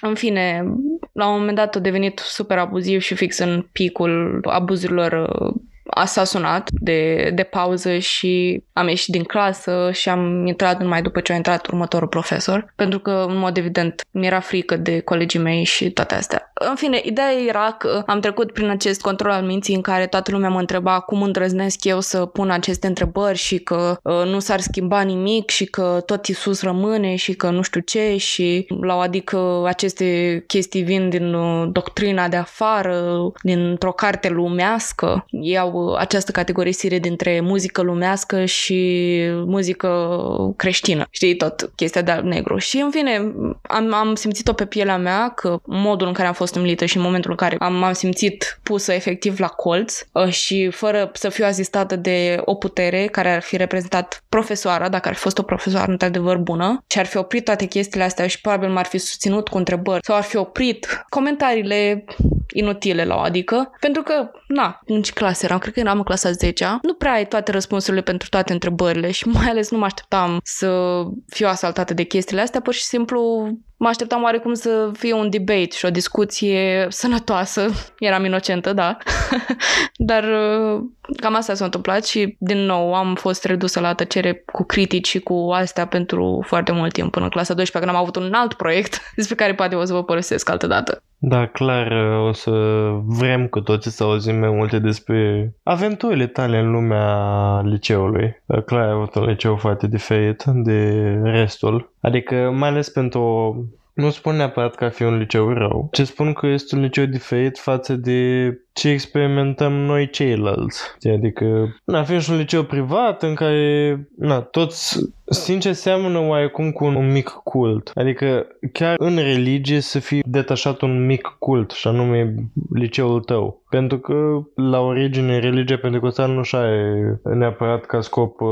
în fine, la un moment dat a devenit super abuziv și fix în picul abuzurilor uh, s-a sunat de, de pauză și am ieșit din clasă și am intrat numai după ce a intrat următorul profesor, pentru că, în mod evident, mi-era frică de colegii mei și toate astea. În fine, ideea era că am trecut prin acest control al minții în care toată lumea mă întreba cum îndrăznesc eu să pun aceste întrebări și că uh, nu s-ar schimba nimic și că tot Isus rămâne și că nu știu ce și la adică aceste chestii vin din uh, doctrina de afară, dintr-o carte lumească. Iau această categorisire dintre muzică lumească și muzică creștină. Știi, tot chestia de negru. Și, în fine, am, am simțit-o pe pielea mea că modul în care am fost umilită și în momentul în care am, am simțit pusă efectiv la colț uh, și fără să fiu azistată de o putere care ar fi reprezentat profesoara, dacă ar fi fost o profesoară într-adevăr bună și ar fi oprit toate chestiile astea și probabil m-ar fi susținut cu întrebări sau ar fi oprit comentariile inutile la o adică, pentru că, na, în ce clasă eram? Cred că eram în clasa 10 nu prea ai toate răspunsurile pentru toate întrebările și mai ales nu mă așteptam să fiu asaltată de chestiile astea, pur și simplu mă așteptam oarecum să fie un debate și o discuție sănătoasă. Eram inocentă, da. <laughs> Dar uh, cam asta s-a întâmplat și, din nou, am fost redusă la tăcere cu critici și cu astea pentru foarte mult timp, până în clasa 12, când am avut un alt proiect <laughs> despre care poate o să vă părăsesc altă dată. Da, clar, o să vrem cu toții să auzim mai multe despre aventurile tale în lumea liceului. Clar, ai avut un liceu foarte diferit de restul. Adică, mai ales pentru nu spun neapărat că ar fi un liceu rău, ce spun că este un liceu diferit față de ce experimentăm noi ceilalți. Adică, na, avem și un liceu privat în care, na, toți, sincer, seamănă oarecum cu un, un mic cult. Adică, chiar în religie să fii detașat un mic cult, și anume liceul tău. Pentru că, la origine, religia pentecostală nu și are neapărat ca scop uh,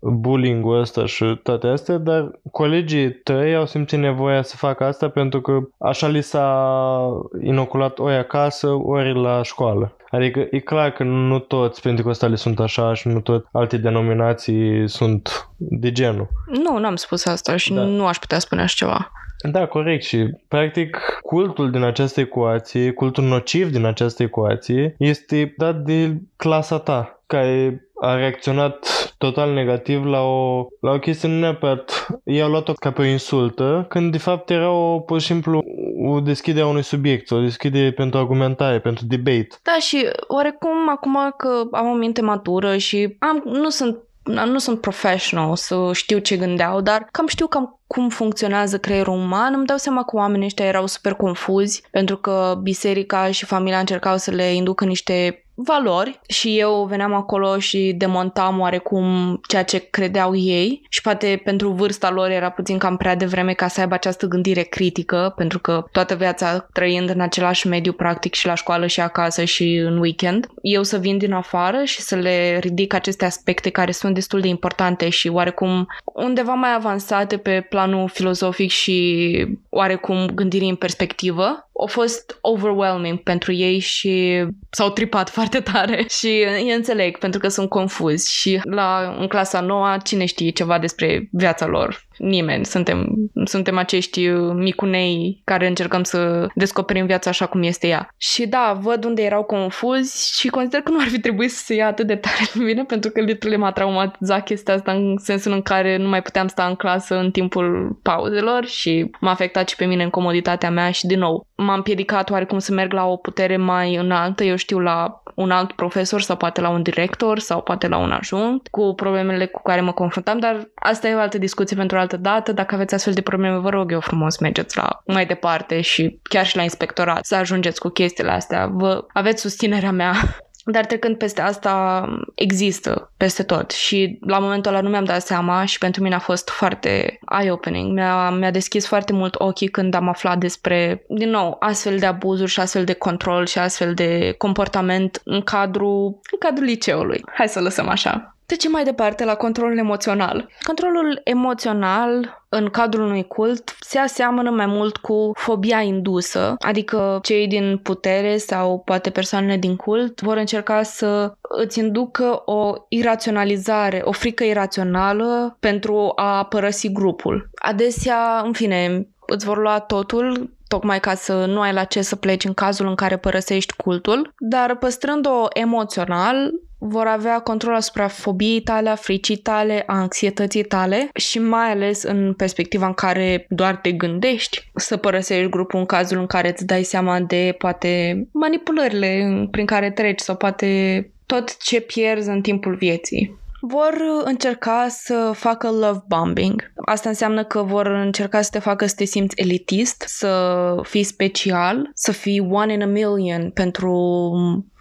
bullying-ul ăsta și toate astea, dar colegii tăi au simțit nevoia să facă asta pentru că așa li s-a inoculat ori acasă, ori la la școală. Adică e clar că nu toți pentecostali sunt așa și nu tot alte denominații sunt de genul. Nu, n-am spus asta și da. nu aș putea spune așa ceva. Da, corect și practic cultul din această ecuație, cultul nociv din această ecuație este dat de clasa ta, care a reacționat total negativ la o, la o chestie nu neapărat. Ei au luat-o ca pe o insultă, când de fapt era o, pur și simplu o deschidere a unui subiect, o deschidere pentru argumentare, pentru debate. Da, și oarecum acum că am o minte matură și am, nu sunt nu sunt professional să știu ce gândeau, dar cam știu cam cum funcționează creierul uman, îmi dau seama că oamenii ăștia erau super confuzi pentru că biserica și familia încercau să le inducă niște valori și eu veneam acolo și demontam oarecum ceea ce credeau ei și poate pentru vârsta lor era puțin cam prea devreme ca să aibă această gândire critică, pentru că toată viața trăind în același mediu practic și la școală și acasă și în weekend, eu să vin din afară și să le ridic aceste aspecte care sunt destul de importante și oarecum undeva mai avansate pe planul filozofic și oarecum gândirii în perspectivă, a fost overwhelming pentru ei și s-au tripat <laughs> foarte tare. Și îi înțeleg pentru că sunt confuzi. Și la, în clasa noua cine știe ceva despre viața lor nimeni. Suntem, suntem acești micunei care încercăm să descoperim viața așa cum este ea. Și da, văd unde erau confuzi și consider că nu ar fi trebuit să se ia atât de tare de mine pentru că literally m-a traumatizat chestia asta în sensul în care nu mai puteam sta în clasă în timpul pauzelor și m-a afectat și pe mine în comoditatea mea și din nou m-am împiedicat oarecum să merg la o putere mai înaltă, eu știu, la un alt profesor sau poate la un director sau poate la un ajunct cu problemele cu care mă confruntam, dar asta e o altă discuție pentru o altă dată. Dacă aveți astfel de probleme, vă rog eu frumos, mergeți la mai departe și chiar și la inspectorat să ajungeți cu chestiile astea. Vă aveți susținerea mea <laughs> dar trecând peste asta, există peste tot și la momentul ăla nu mi-am dat seama și pentru mine a fost foarte eye-opening. Mi-a, mi-a deschis foarte mult ochii când am aflat despre, din nou, astfel de abuzuri și astfel de control și astfel de comportament în cadrul, în cadrul liceului. Hai să lăsăm așa. Trecem mai departe la controlul emoțional. Controlul emoțional în cadrul unui cult se aseamănă mai mult cu fobia indusă, adică cei din putere sau poate persoanele din cult vor încerca să îți inducă o iraționalizare, o frică irațională pentru a părăsi grupul. Adesea, în fine, îți vor lua totul tocmai ca să nu ai la ce să pleci în cazul în care părăsești cultul, dar păstrând-o emoțional, vor avea control asupra fobiei tale, a fricii tale, a anxietății tale și mai ales în perspectiva în care doar te gândești să părăsești grupul în cazul în care îți dai seama de poate manipulările prin care treci sau poate tot ce pierzi în timpul vieții vor încerca să facă love bombing. Asta înseamnă că vor încerca să te facă să te simți elitist, să fii special, să fii one in a million pentru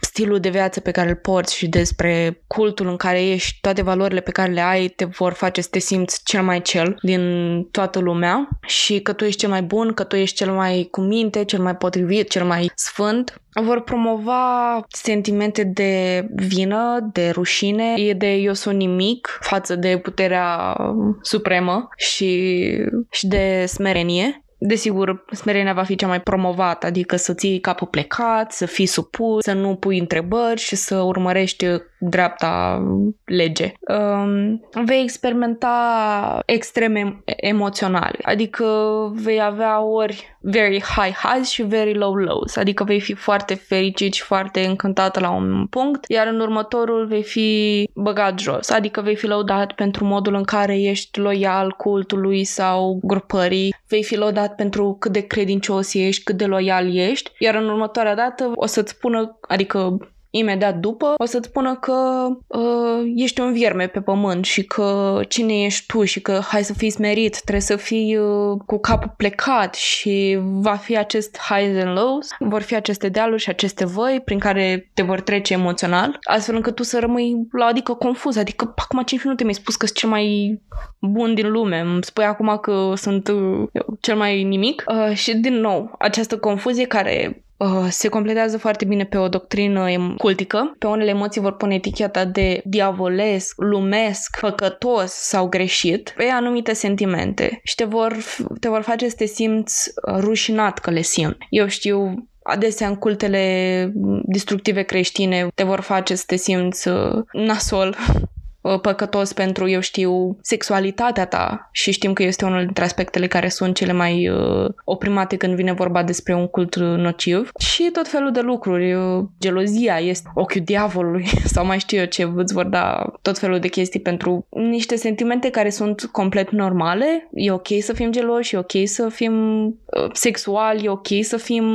stilul de viață pe care îl porți și despre cultul în care ești, toate valorile pe care le ai te vor face să te simți cel mai cel din toată lumea și că tu ești cel mai bun, că tu ești cel mai cu minte, cel mai potrivit, cel mai sfânt. Vor promova sentimente de vină, de rușine, e de eu sunt nimic față de puterea supremă și, și de smerenie Desigur, smerenia va fi cea mai promovată, adică să ții capul plecat, să fii supus, să nu pui întrebări și să urmărești dreapta lege. Um, vei experimenta extreme emoționale, adică vei avea ori very high highs și very low lows, adică vei fi foarte fericit și foarte încântată la un punct, iar în următorul vei fi băgat jos, adică vei fi lăudat pentru modul în care ești loial cultului sau grupării, vei fi lăudat pentru cât de credincios ești, cât de loial ești, iar în următoarea dată o să-ți spună, adică imediat după, o să-ți spună că uh, ești un vierme pe pământ și că cine ești tu și că hai să fii smerit, trebuie să fii uh, cu capul plecat și va fi acest highs and lows, vor fi aceste dealuri și aceste voi prin care te vor trece emoțional, astfel încât tu să rămâi la adică confuz, adică acum 5 minute mi-ai spus că sunt cel mai bun din lume, îmi spui acum că sunt uh, cel mai nimic. Uh, și din nou această confuzie care Uh, se completează foarte bine pe o doctrină cultică. Pe unele emoții vor pune eticheta de diavolesc, lumesc, făcătos sau greșit pe anumite sentimente și te vor, te vor face să te simți uh, rușinat că le simt. Eu știu adesea în cultele destructive creștine te vor face să te simți uh, nasol Uh, <laughs> păcătos pentru, eu știu, sexualitatea ta și știm că este unul dintre aspectele care sunt cele mai uh, oprimate când vine vorba despre un cult nociv și tot felul de lucruri. Uh, gelozia este ochiul diavolului <laughs> sau mai știu eu ce, îți vor da tot felul de chestii pentru niște sentimente care sunt complet normale. E ok să fim geloși, e ok să fim uh, sexuali, e ok să fim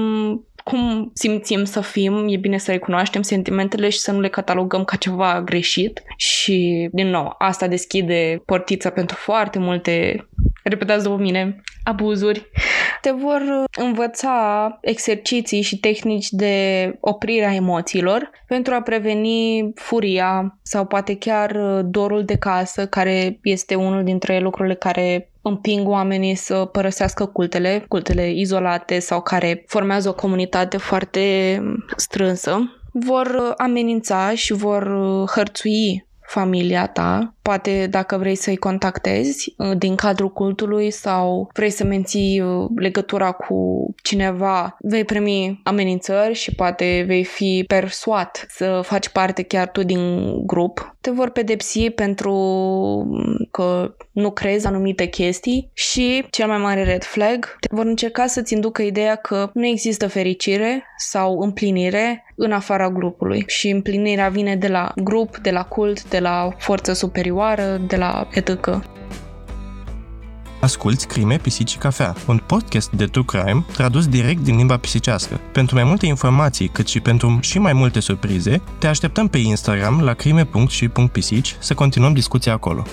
cum simțim să fim, e bine să recunoaștem sentimentele și să nu le catalogăm ca ceva greșit și, din nou, asta deschide portița pentru foarte multe, repetați după mine, abuzuri. Te vor învăța exerciții și tehnici de oprire a emoțiilor pentru a preveni furia sau poate chiar dorul de casă, care este unul dintre lucrurile care împing oamenii să părăsească cultele, cultele izolate sau care formează o comunitate foarte strânsă, vor amenința și vor hărțui familia ta, poate dacă vrei să-i contactezi uh, din cadrul cultului sau vrei să menții uh, legătura cu cineva, vei primi amenințări și poate vei fi persuat să faci parte chiar tu din grup. Te vor pedepsi pentru mm, că nu crezi anumite chestii și, cel mai mare red flag, te vor încerca să-ți inducă ideea că nu există fericire sau împlinire în afara grupului și împlinirea vine de la grup, de la cult, de la forță superioară, de la etică. Asculți Crime, Pisici și Cafea, un podcast de true crime tradus direct din limba pisicească. Pentru mai multe informații, cât și pentru și mai multe surprize, te așteptăm pe Instagram la crime.și.pisici să continuăm discuția acolo.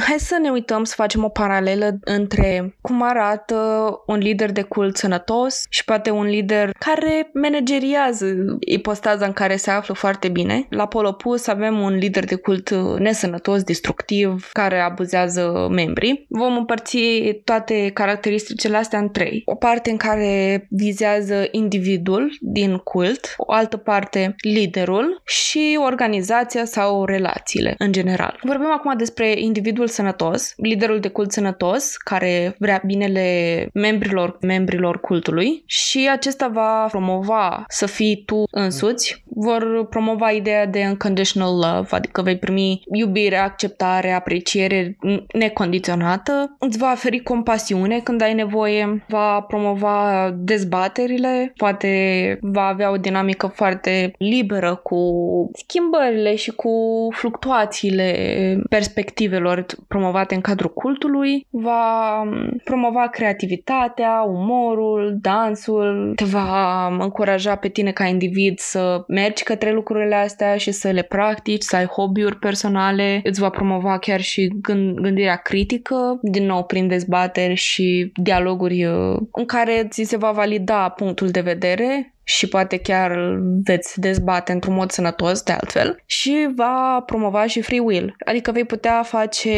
Hai să ne uităm să facem o paralelă între cum arată un lider de cult sănătos și poate un lider care manageriază ipostaza în care se află foarte bine. La pol opus avem un lider de cult nesănătos, destructiv, care abuzează membrii. Vom împărți toate caracteristicile astea în trei. O parte în care vizează individul din cult, o altă parte liderul și organizația sau relațiile în general. Vorbim acum despre individul sănătos, liderul de cult sănătos, care vrea binele membrilor, membrilor cultului. Și acesta va promova să fii tu însuți, vor promova ideea de unconditional love, adică vei primi iubire, acceptare, apreciere necondiționată, îți va oferi compasiune când ai nevoie, va promova dezbaterile, poate va avea o dinamică foarte liberă cu schimbările și cu fluctuațiile perspectivelor promovate în cadrul cultului, va promova creativitatea, umorul, dansul, te va încuraja pe tine ca individ să mergi către lucrurile astea și să le practici, să ai hobby-uri personale, îți va promova chiar și gând- gândirea critică, din nou prin dezbateri și dialoguri uh, în care ți se va valida punctul de vedere și poate chiar veți dezbate într-un mod sănătos de altfel și va promova și free will, adică vei putea face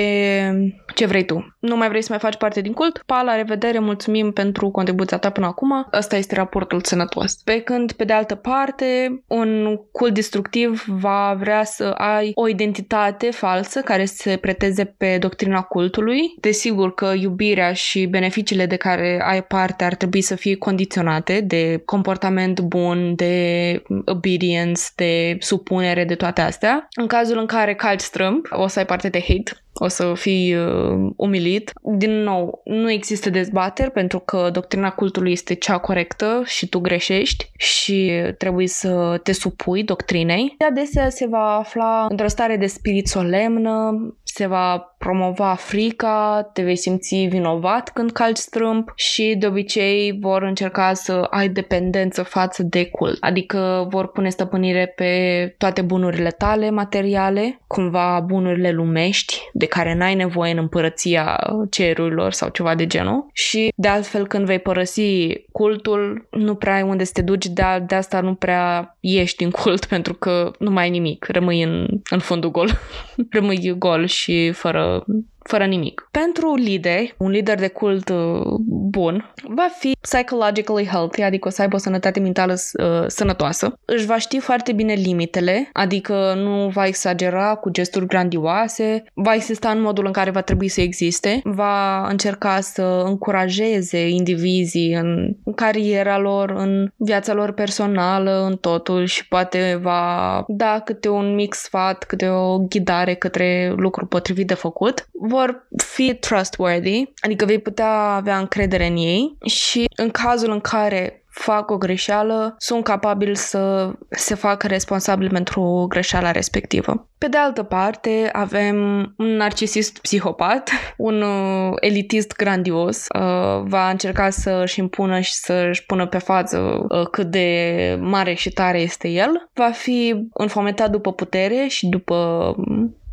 ce vrei tu. Nu mai vrei să mai faci parte din cult? Pa, la revedere, mulțumim pentru contribuția ta până acum. Asta este raportul sănătos. Pe când, pe de altă parte, un cult destructiv va vrea să ai o identitate falsă care se preteze pe doctrina cultului. Desigur că iubirea și beneficiile de care ai parte ar trebui să fie condiționate de comportament bun, de obedience, de supunere, de toate astea. În cazul în care calci strâmb, o să ai parte de hate, o să fii uh, umilit. Din nou, nu există dezbateri pentru că doctrina cultului este cea corectă și tu greșești și trebuie să te supui doctrinei. Adesea se va afla într-o stare de spirit solemnă, se va promova frica, te vei simți vinovat când calci strâmb și de obicei vor încerca să ai dependență față de cult. Adică vor pune stăpânire pe toate bunurile tale materiale, cumva bunurile lumești de care n-ai nevoie în împărăția cerurilor sau ceva de genul. Și de altfel când vei părăsi cultul, nu prea ai unde să te duci, de, de asta nu prea ieși din cult <laughs> pentru că nu mai ai nimic, rămâi în, în fundul gol. <laughs> rămâi gol și fără fără nimic. Pentru lideri, un lider de cult uh, bun va fi psychologically healthy, adică o să aibă o sănătate mentală uh, sănătoasă. Își va ști foarte bine limitele, adică nu va exagera cu gesturi grandioase, va exista în modul în care va trebui să existe, va încerca să încurajeze indivizii în, în cariera lor, în viața lor personală, în totul și poate va da câte un mic sfat, câte o ghidare către lucrul potrivit de făcut vor fi trustworthy, adică vei putea avea încredere în ei și în cazul în care fac o greșeală, sunt capabil să se facă responsabil pentru greșeala respectivă. Pe de altă parte, avem un narcisist psihopat, un uh, elitist grandios, uh, va încerca să își impună și să își pună pe față uh, cât de mare și tare este el. Va fi înfometat după putere și după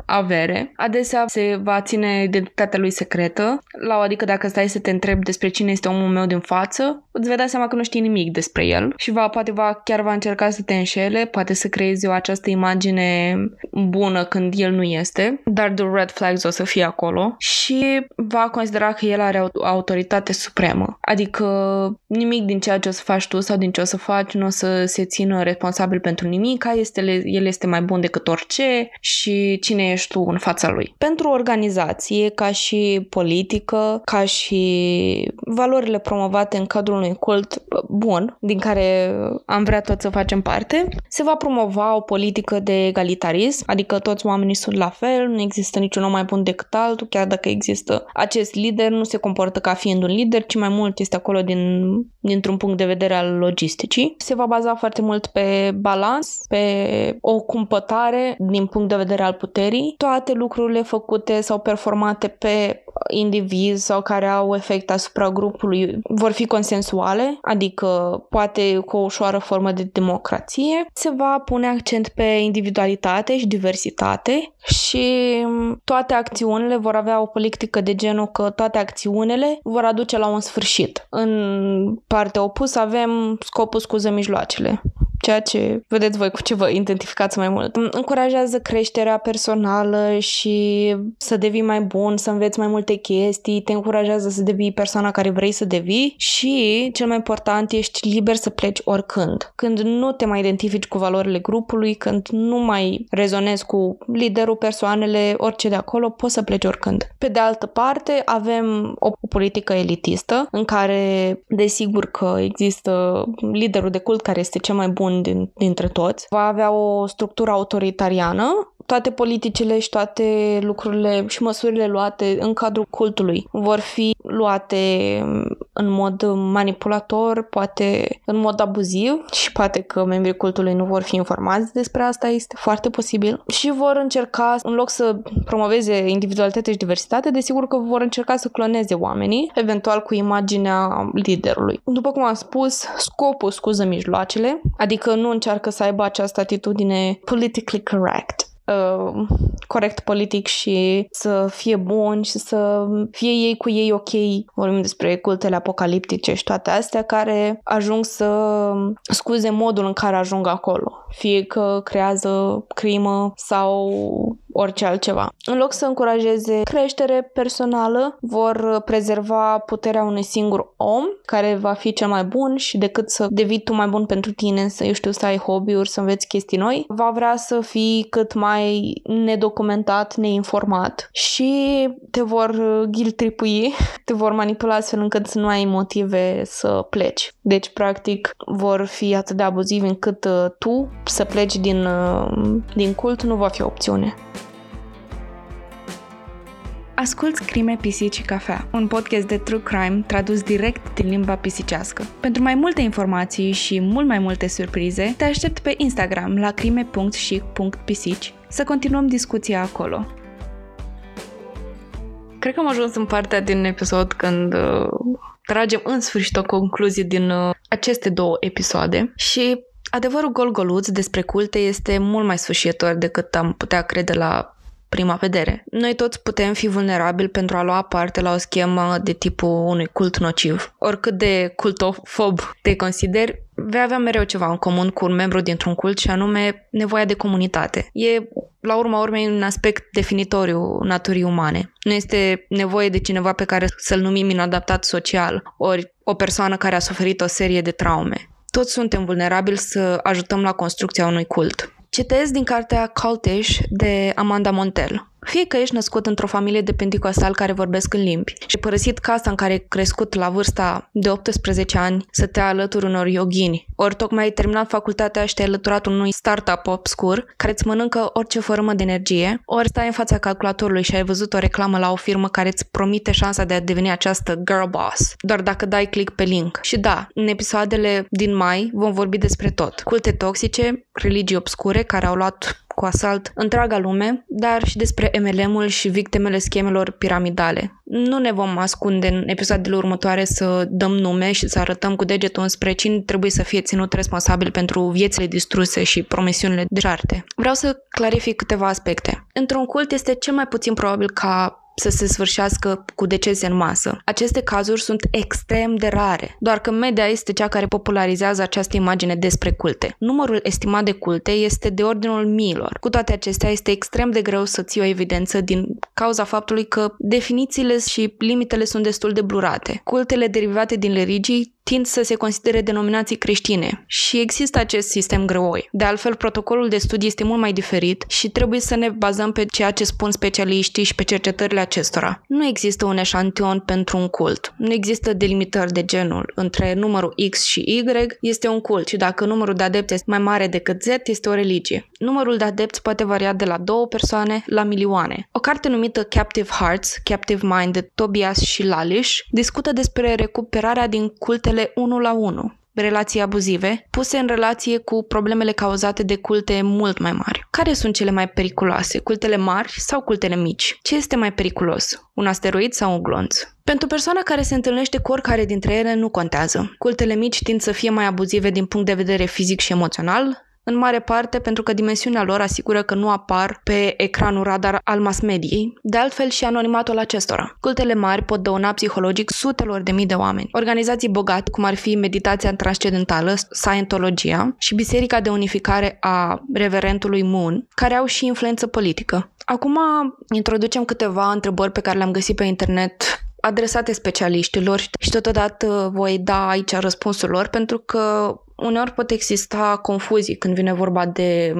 avere. Adesea se va ține identitatea lui secretă, la o adică dacă stai să te întrebi despre cine este omul meu din față, îți vei da seama că nu știi nimic despre el. Și va, poate va, chiar va încerca să te înșele, poate să creezi o această imagine bună când el nu este, dar the red flags o să fie acolo. Și va considera că el are o autoritate supremă. Adică nimic din ceea ce o să faci tu sau din ce o să faci nu o să se țină responsabil pentru nimic, este, el este mai bun decât orice și cine e ești tu în fața lui. Pentru organizație, ca și politică, ca și valorile promovate în cadrul unui cult bun, din care am vrea tot să facem parte, se va promova o politică de egalitarism, adică toți oamenii sunt la fel, nu există niciun om mai bun decât altul, chiar dacă există acest lider, nu se comportă ca fiind un lider, ci mai mult este acolo din, dintr-un punct de vedere al logisticii. Se va baza foarte mult pe balans, pe o cumpătare din punct de vedere al puterii toate lucrurile făcute sau performate pe indivizi sau care au efect asupra grupului vor fi consensuale intelectuale, adică poate cu o ușoară formă de democrație, se va pune accent pe individualitate și diversitate și toate acțiunile vor avea o politică de genul că toate acțiunile vor aduce la un sfârșit. În partea opusă avem scopul scuză mijloacele ceea ce vedeți voi cu ce vă identificați mai mult. Încurajează creșterea personală și să devii mai bun, să înveți mai multe chestii, te încurajează să devii persoana care vrei să devii și, cel mai important, ești liber să pleci oricând. Când nu te mai identifici cu valorile grupului, când nu mai rezonezi cu liderul, persoanele, orice de acolo, poți să pleci oricând. Pe de altă parte, avem o politică elitistă în care, desigur că există liderul de cult care este cel mai bun bun din, dintre toți. Va avea o structură autoritariană toate politicile și toate lucrurile și măsurile luate în cadrul cultului vor fi luate în mod manipulator, poate în mod abuziv și poate că membrii cultului nu vor fi informați despre asta, este foarte posibil și vor încerca, în loc să promoveze individualitate și diversitate, desigur că vor încerca să cloneze oamenii, eventual cu imaginea liderului. După cum am spus, scopul scuză mijloacele, adică nu încearcă să aibă această atitudine politically correct uh, corect politic și să fie bun și să fie ei cu ei ok. Vorbim despre cultele apocaliptice și toate astea care ajung să scuze modul în care ajung acolo. Fie că creează crimă sau orice altceva. În loc să încurajeze creștere personală, vor prezerva puterea unui singur om care va fi cel mai bun și decât să devii tu mai bun pentru tine, să, eu știu, să ai hobby-uri, să înveți chestii noi, va vrea să fii cât mai nedocumentat, neinformat și te vor ghiltripui, <laughs> te vor manipula astfel încât să nu ai motive să pleci. Deci, practic, vor fi atât de abuzivi încât uh, tu să pleci din, uh, din cult nu va fi o opțiune. Asculți Crime, Pisici și Cafea, un podcast de true crime tradus direct din limba pisicească. Pentru mai multe informații și mult mai multe surprize, te aștept pe Instagram la crime.și.pisici să continuăm discuția acolo. Cred că am ajuns în partea din episod când uh, tragem în sfârșit o concluzie din uh, aceste două episoade și adevărul gol-goluț despre culte este mult mai sfârșitor decât am putea crede la prima vedere. Noi toți putem fi vulnerabili pentru a lua parte la o schemă de tipul unui cult nociv. Oricât de cultofob te consideri, vei avea mereu ceva în comun cu un membru dintr-un cult și anume nevoia de comunitate. E, la urma urmei, un aspect definitoriu naturii umane. Nu este nevoie de cineva pe care să-l numim inadaptat social, ori o persoană care a suferit o serie de traume. Toți suntem vulnerabili să ajutăm la construcția unui cult. Citez din cartea Cultish de Amanda Montel. Fie că ești născut într-o familie de penticostal care vorbesc în limbi și părăsit casa în care ai crescut la vârsta de 18 ani să te alături unor yogini, ori tocmai ai terminat facultatea și te-ai alăturat unui startup obscur care îți mănâncă orice formă de energie, ori stai în fața calculatorului și ai văzut o reclamă la o firmă care îți promite șansa de a deveni această girl boss, doar dacă dai click pe link. Și da, în episoadele din mai vom vorbi despre tot. Culte toxice, religii obscure care au luat cu asalt întreaga lume, dar și despre MLM-ul și victimele schemelor piramidale. Nu ne vom ascunde în episoadele următoare să dăm nume și să arătăm cu degetul înspre cine trebuie să fie ținut responsabil pentru viețile distruse și promisiunile de jarte. Vreau să clarific câteva aspecte. Într-un cult este cel mai puțin probabil ca să se sfârșească cu decese în masă. Aceste cazuri sunt extrem de rare, doar că media este cea care popularizează această imagine despre culte. Numărul estimat de culte este de ordinul miilor. Cu toate acestea, este extrem de greu să ții o evidență din cauza faptului că definițiile și limitele sunt destul de blurate. Cultele derivate din religii tind să se considere denominații creștine și există acest sistem greoi. De altfel, protocolul de studii este mult mai diferit și trebuie să ne bazăm pe ceea ce spun specialiștii și pe cercetările acestora. Nu există un eșantion pentru un cult. Nu există delimitări de genul. Între numărul X și Y este un cult și dacă numărul de adepți este mai mare decât Z, este o religie. Numărul de adepți poate varia de la două persoane la milioane. O carte numită Captive Hearts, Captive Mind de Tobias și Lalish discută despre recuperarea din cultele 1 la 1 relații abuzive, puse în relație cu problemele cauzate de culte mult mai mari. Care sunt cele mai periculoase? Cultele mari sau cultele mici? Ce este mai periculos? Un asteroid sau un glonț? Pentru persoana care se întâlnește cu oricare dintre ele, nu contează. Cultele mici tind să fie mai abuzive din punct de vedere fizic și emoțional, în mare parte pentru că dimensiunea lor asigură că nu apar pe ecranul radar al mass mediei, de altfel și anonimatul acestora. Cultele mari pot dăuna psihologic sutelor de mii de oameni. Organizații bogate, cum ar fi meditația transcendentală, Scientologia și Biserica de Unificare a Reverentului Moon, care au și influență politică. Acum introducem câteva întrebări pe care le-am găsit pe internet adresate specialiștilor și totodată voi da aici răspunsul lor pentru că uneori pot exista confuzii când vine vorba de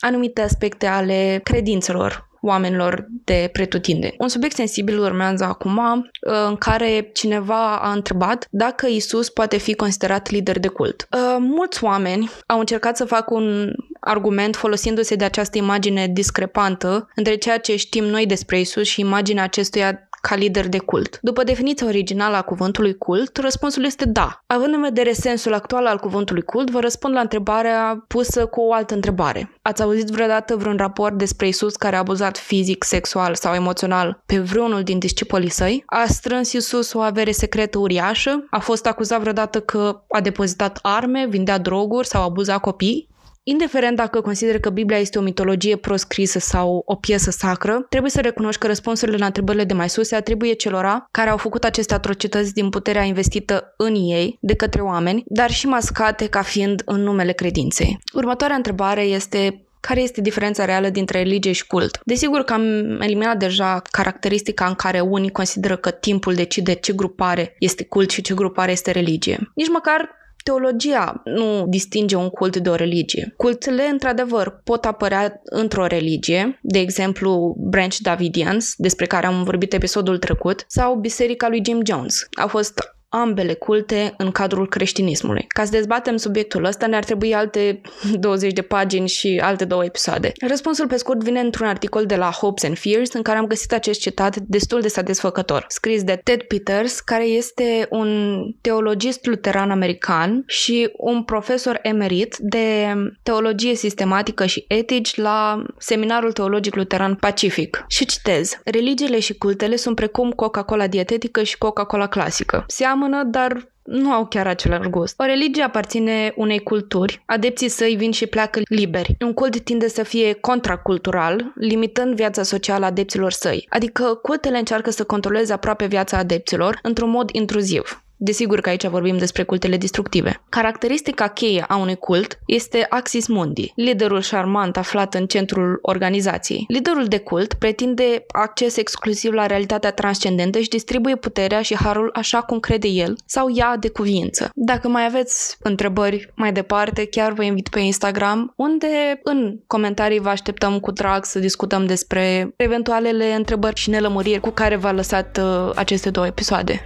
anumite aspecte ale credințelor oamenilor de pretutinde. Un subiect sensibil urmează acum în care cineva a întrebat dacă Isus poate fi considerat lider de cult. Uh, mulți oameni au încercat să facă un argument folosindu-se de această imagine discrepantă între ceea ce știm noi despre Isus și imaginea acestuia ca lider de cult? După definiția originală a cuvântului cult, răspunsul este da. Având în vedere sensul actual al cuvântului cult, vă răspund la întrebarea pusă cu o altă întrebare. Ați auzit vreodată vreun raport despre Isus care a abuzat fizic, sexual sau emoțional pe vreunul din discipolii săi? A strâns Isus o avere secretă uriașă? A fost acuzat vreodată că a depozitat arme, vindea droguri sau abuzat copii? Indiferent dacă consider că Biblia este o mitologie proscrisă sau o piesă sacră, trebuie să recunoști că răspunsurile la întrebările de mai sus se atribuie celora care au făcut aceste atrocități din puterea investită în ei de către oameni, dar și mascate ca fiind în numele credinței. Următoarea întrebare este care este diferența reală dintre religie și cult. Desigur că am eliminat deja caracteristica în care unii consideră că timpul decide ce grupare este cult și ce grupare este religie. Nici măcar Teologia nu distinge un cult de o religie. Cultele, într-adevăr, pot apărea într-o religie, de exemplu Branch Davidians, despre care am vorbit episodul trecut, sau Biserica lui Jim Jones. Au fost ambele culte în cadrul creștinismului. Ca să dezbatem subiectul ăsta ne-ar trebui alte <laughs> 20 de pagini și alte două episoade. Răspunsul pe scurt vine într-un articol de la Hopes and Fears în care am găsit acest citat destul de satisfăcător, scris de Ted Peters, care este un teologist luteran american și un profesor emerit de teologie sistematică și etici la Seminarul Teologic Luteran Pacific. Și citez, religiile și cultele sunt precum Coca-Cola dietetică și Coca-Cola clasică. Seamă seamănă, dar nu au chiar același gust. O religie aparține unei culturi, adepții săi vin și pleacă liberi. Un cult tinde să fie contracultural, limitând viața socială a adepților săi, adică cultele încearcă să controleze aproape viața adepților într-un mod intruziv. Desigur că aici vorbim despre cultele destructive. Caracteristica cheie a unui cult este Axis Mundi, liderul șarmant aflat în centrul organizației. Liderul de cult pretinde acces exclusiv la realitatea transcendentă și distribuie puterea și harul așa cum crede el sau ea de cuvință. Dacă mai aveți întrebări mai departe, chiar vă invit pe Instagram, unde în comentarii vă așteptăm cu drag să discutăm despre eventualele întrebări și nelămuriri cu care v-a lăsat uh, aceste două episoade.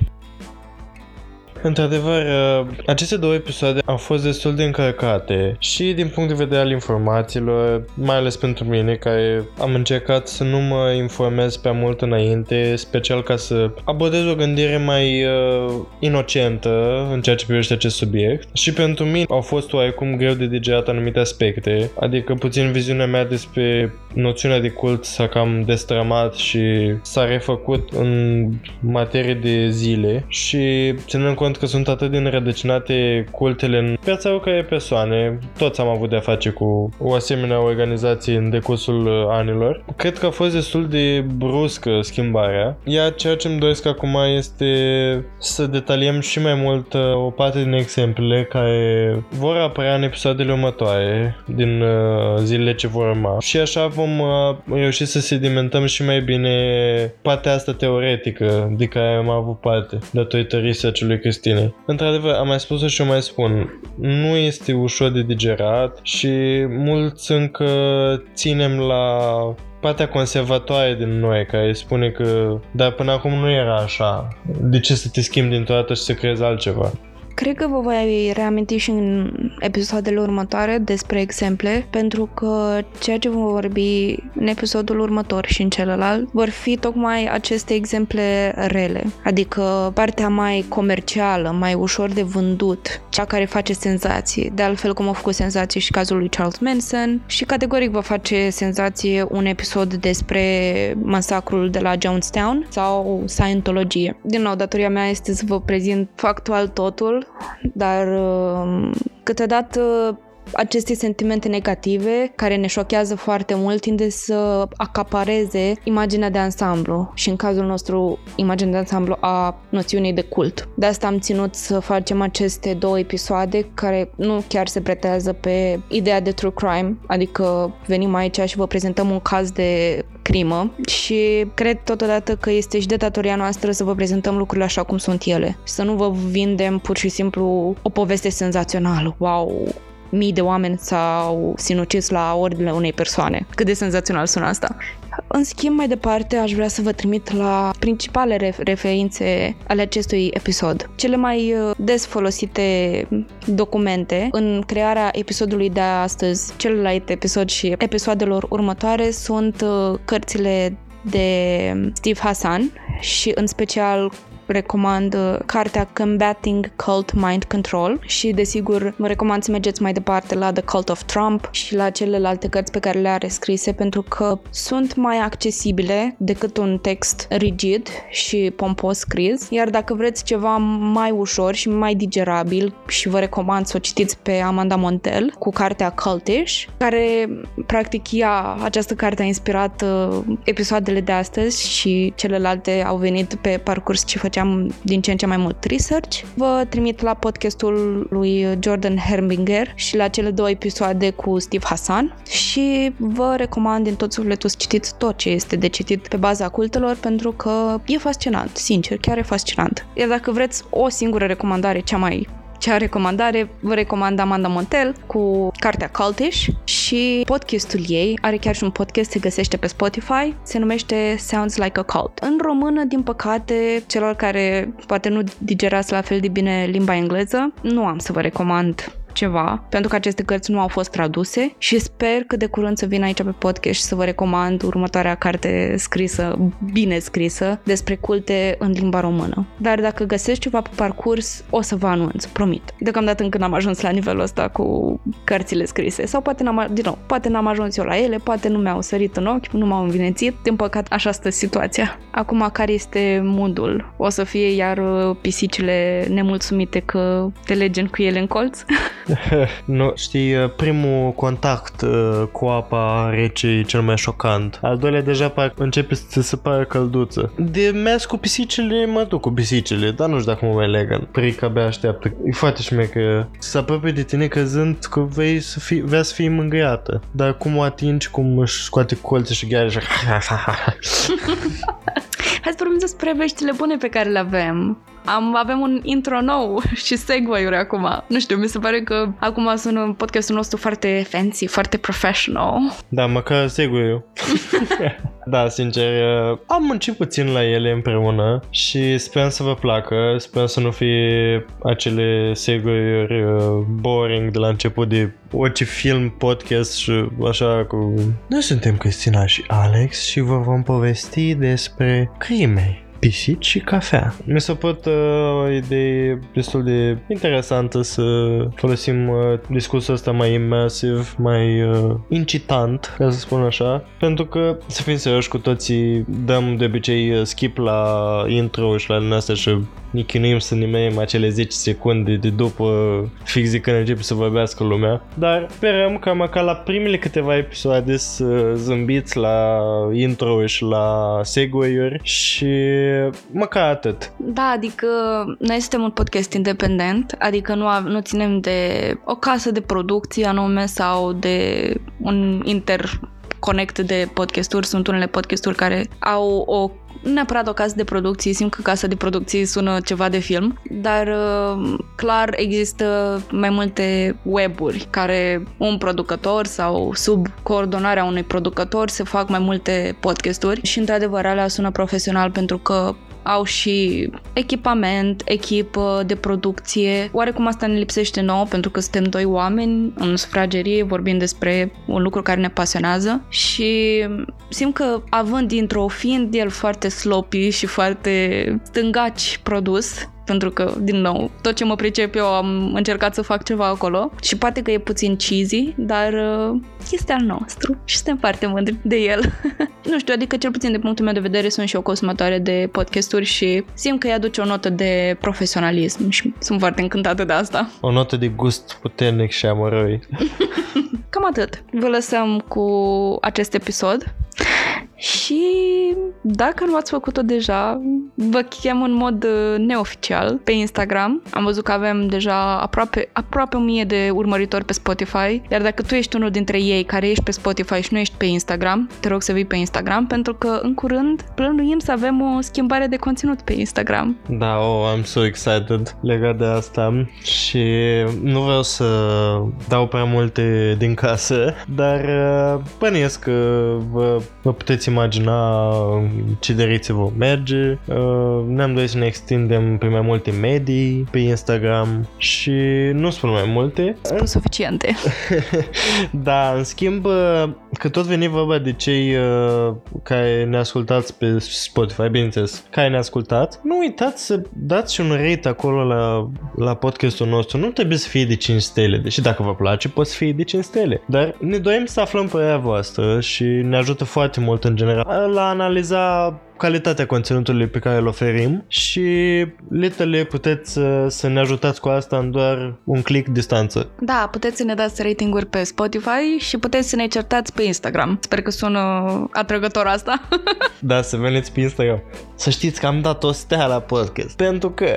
Într-adevăr, uh, aceste două episoade au fost destul de încărcate și din punct de vedere al informațiilor, mai ales pentru mine, care am încercat să nu mă informez prea mult înainte, special ca să abordez o gândire mai uh, inocentă în ceea ce privește acest subiect. Și pentru mine au fost oarecum greu de digerat anumite aspecte, adică puțin viziunea mea despre noțiunea de cult s-a cam destrămat și s-a refăcut în materie de zile și ținând cont cont că sunt atât de înrădăcinate cultele în piața oricare persoane, toți am avut de-a face cu o asemenea organizație în decursul uh, anilor. Cred că a fost destul de bruscă schimbarea, iar ceea ce îmi doresc acum este să detaliem și mai mult uh, o parte din exemplele care vor apărea în episoadele următoare din uh, zilele ce vor urma. Și așa vom reuși să sedimentăm și mai bine partea asta teoretică de care am avut parte datorită research-ului Cristine. Într-adevăr, am mai spus-o și o mai spun, nu este ușor de digerat și mulți încă ținem la partea conservatoare din noi care spune că dar până acum nu era așa. De ce să te schimbi dintr-o dată și să creezi altceva? Cred că vă voi reaminti și în episoadele următoare despre exemple, pentru că ceea ce vom vorbi în episodul următor și în celălalt vor fi tocmai aceste exemple rele, adică partea mai comercială, mai ușor de vândut, cea care face senzații, de altfel cum a făcut senzații și cazul lui Charles Manson și categoric va face senzație un episod despre masacrul de la Jonestown sau Scientologie. Din nou, datoria mea este să vă prezint factual totul, dar uh, câteodată aceste sentimente negative care ne șochează foarte mult tinde să acapareze imaginea de ansamblu și în cazul nostru imaginea de ansamblu a noțiunii de cult. De asta am ținut să facem aceste două episoade care nu chiar se pretează pe ideea de true crime, adică venim aici și vă prezentăm un caz de crimă și cred totodată că este și de datoria noastră să vă prezentăm lucrurile așa cum sunt ele. Să nu vă vindem pur și simplu o poveste senzațională. Wow, mii de oameni s-au sinucis la ordinele unei persoane. Cât de senzațional sună asta. În schimb, mai departe, aș vrea să vă trimit la principale referințe ale acestui episod. Cele mai uh, des folosite documente în crearea episodului de astăzi, celălalt episod și episoadelor următoare sunt uh, cărțile de Steve Hassan și în special recomand uh, cartea Combating Cult Mind Control și desigur vă recomand să mergeți mai departe la The Cult of Trump și la celelalte cărți pe care le are scrise pentru că sunt mai accesibile decât un text rigid și pompos scris, iar dacă vreți ceva mai ușor și mai digerabil și vă recomand să o citiți pe Amanda Montel cu cartea Cultish, care practic ea, această carte a inspirat uh, episoadele de astăzi și celelalte au venit pe parcurs ce făcea făceam din ce în ce mai mult research. Vă trimit la podcastul lui Jordan Herbinger și la cele două episoade cu Steve Hassan și vă recomand din tot sufletul să citiți tot ce este de citit pe baza cultelor pentru că e fascinant, sincer, chiar e fascinant. Iar dacă vreți o singură recomandare, cea mai cea recomandare, vă recomand Amanda Montel cu cartea Cultish și podcastul ei, are chiar și un podcast, se găsește pe Spotify, se numește Sounds Like a Cult. În română, din păcate, celor care poate nu digerați la fel de bine limba engleză, nu am să vă recomand ceva, pentru că aceste cărți nu au fost traduse și sper că de curând să vin aici pe podcast și să vă recomand următoarea carte scrisă, bine scrisă, despre culte în limba română. Dar dacă găsesc ceva pe parcurs, o să vă anunț, promit. Deocamdată încă n-am ajuns la nivelul ăsta cu cărțile scrise sau poate n-am, din nou, poate n-am ajuns eu la ele, poate nu mi-au sărit în ochi, nu m-au învinețit. Din păcat, așa stă situația. Acum, care este mundul? O să fie iar uh, pisicile nemulțumite că te legem cu ele în colț? <laughs> <laughs> nu, știi, uh, primul contact uh, cu apa rece e cel mai șocant. Al doilea deja par, începe să se pare călduță. De mers cu pisicile, mă duc cu pisicile, dar nu știu dacă mă mai legă. Prica abia așteaptă. E foarte șmecă. Să apropie de tine căzând că vei să fii, vrea să fii mângâiată. Dar cum o atingi, cum își scoate colțe și gheare și... <laughs> Hai să vorbim despre veștile bune pe care le avem. Am, avem un intro nou <laughs> și segway-uri acum. Nu știu, mi se pare că acum sună podcastul nostru foarte fancy, foarte professional. Da, măcar segway <laughs> da, sincer, am muncit puțin la ele împreună și sperăm să vă placă, sperăm să nu fie acele segway-uri uh, boring de la început de orice film, podcast și așa cu... Noi suntem Cristina și Alex și vă vom povesti despre crime pisici și cafea. Mi s-a părut uh, o idee destul de interesantă să folosim uh, discursul ăsta mai imersiv, mai uh, incitant, ca să spun așa, pentru că, să fim serioși cu toții, dăm de obicei uh, skip la intro și la astea și ne chinuim să nimerim acele 10 secunde de după fix de când începe să vorbească lumea, dar sperăm că măcar la primele câteva episoade să zâmbiți la intro și la segway-uri și măcar atât. Da, adică noi suntem un podcast independent, adică nu, nu ținem de o casă de producție anume sau de un inter conect de podcasturi. Sunt unele podcasturi care au o nu neapărat o casă de producție, simt că casa de producție sună ceva de film, dar uh, clar există mai multe weburi care un producător sau sub coordonarea unui producător se fac mai multe podcasturi și într-adevăr alea sună profesional pentru că au și echipament, echipă de producție. Oarecum asta ne lipsește nouă pentru că suntem doi oameni în sufragerie vorbim despre un lucru care ne pasionează și simt că având intro, fiind el foarte sloppy și foarte stângaci produs, pentru că, din nou, tot ce mă pricep eu am încercat să fac ceva acolo și poate că e puțin cheesy, dar uh, este al nostru și suntem foarte mândri de el. <laughs> nu știu, adică cel puțin de punctul meu de vedere sunt și o consumatoare de podcasturi și simt că îi aduce o notă de profesionalism și sunt foarte încântată de asta. O notă de gust puternic și amărăi. <laughs> Cam atât. Vă lăsăm cu acest episod. Și dacă nu ați făcut-o deja, vă chem în mod uh, neoficial pe Instagram. Am văzut că avem deja aproape, aproape 1000 de urmăritori pe Spotify, iar dacă tu ești unul dintre ei care ești pe Spotify și nu ești pe Instagram, te rog să vii pe Instagram pentru că în curând plănuim să avem o schimbare de conținut pe Instagram. Da, oh, I'm so excited legat de asta și nu vreau să dau prea multe din casă, dar uh, bănuiesc că vă, vă puteți puteți imagina ce direcție vom merge. Uh, ne-am dorit să ne extindem pe mai multe medii, pe Instagram și nu spun mai multe. Spun suficiente. <laughs> da, în schimb, uh, că tot veni vorba de cei uh, care ne ascultați pe Spotify, bineînțeles, care ne ascultați, nu uitați să dați și un rate acolo la, la podcastul nostru. Nu trebuie să fie de 5 stele, deși dacă vă place, poate să fie de 5 stele. Dar ne dorim să aflăm părerea voastră și ne ajută foarte mult în general la analiza calitatea conținutului pe care îl oferim și litele puteți uh, să ne ajutați cu asta în doar un click distanță. Da, puteți să ne dați ratinguri pe Spotify și puteți să ne certați pe Instagram. Sper că sună atrăgător asta. <laughs> da, să veniți pe Instagram. Să știți că am dat o stea la podcast. Pentru că...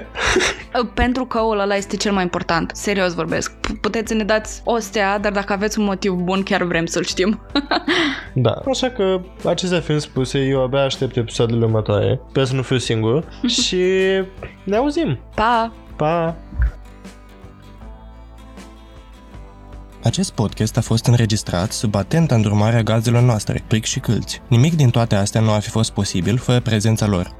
<laughs> pentru că ăla este cel mai important. Serios vorbesc. Puteți să ne dați o stea, dar dacă aveți un motiv bun, chiar vrem să-l știm. <laughs> da, așa că acestea fiind spuse, eu abia aștept episodul episoadele următoare. Sper să nu fiu singur. <laughs> și ne auzim. Pa! Pa! Acest podcast a fost înregistrat sub atenta îndrumarea gazelor noastre, pric și câlți. Nimic din toate astea nu ar fi fost posibil fără prezența lor.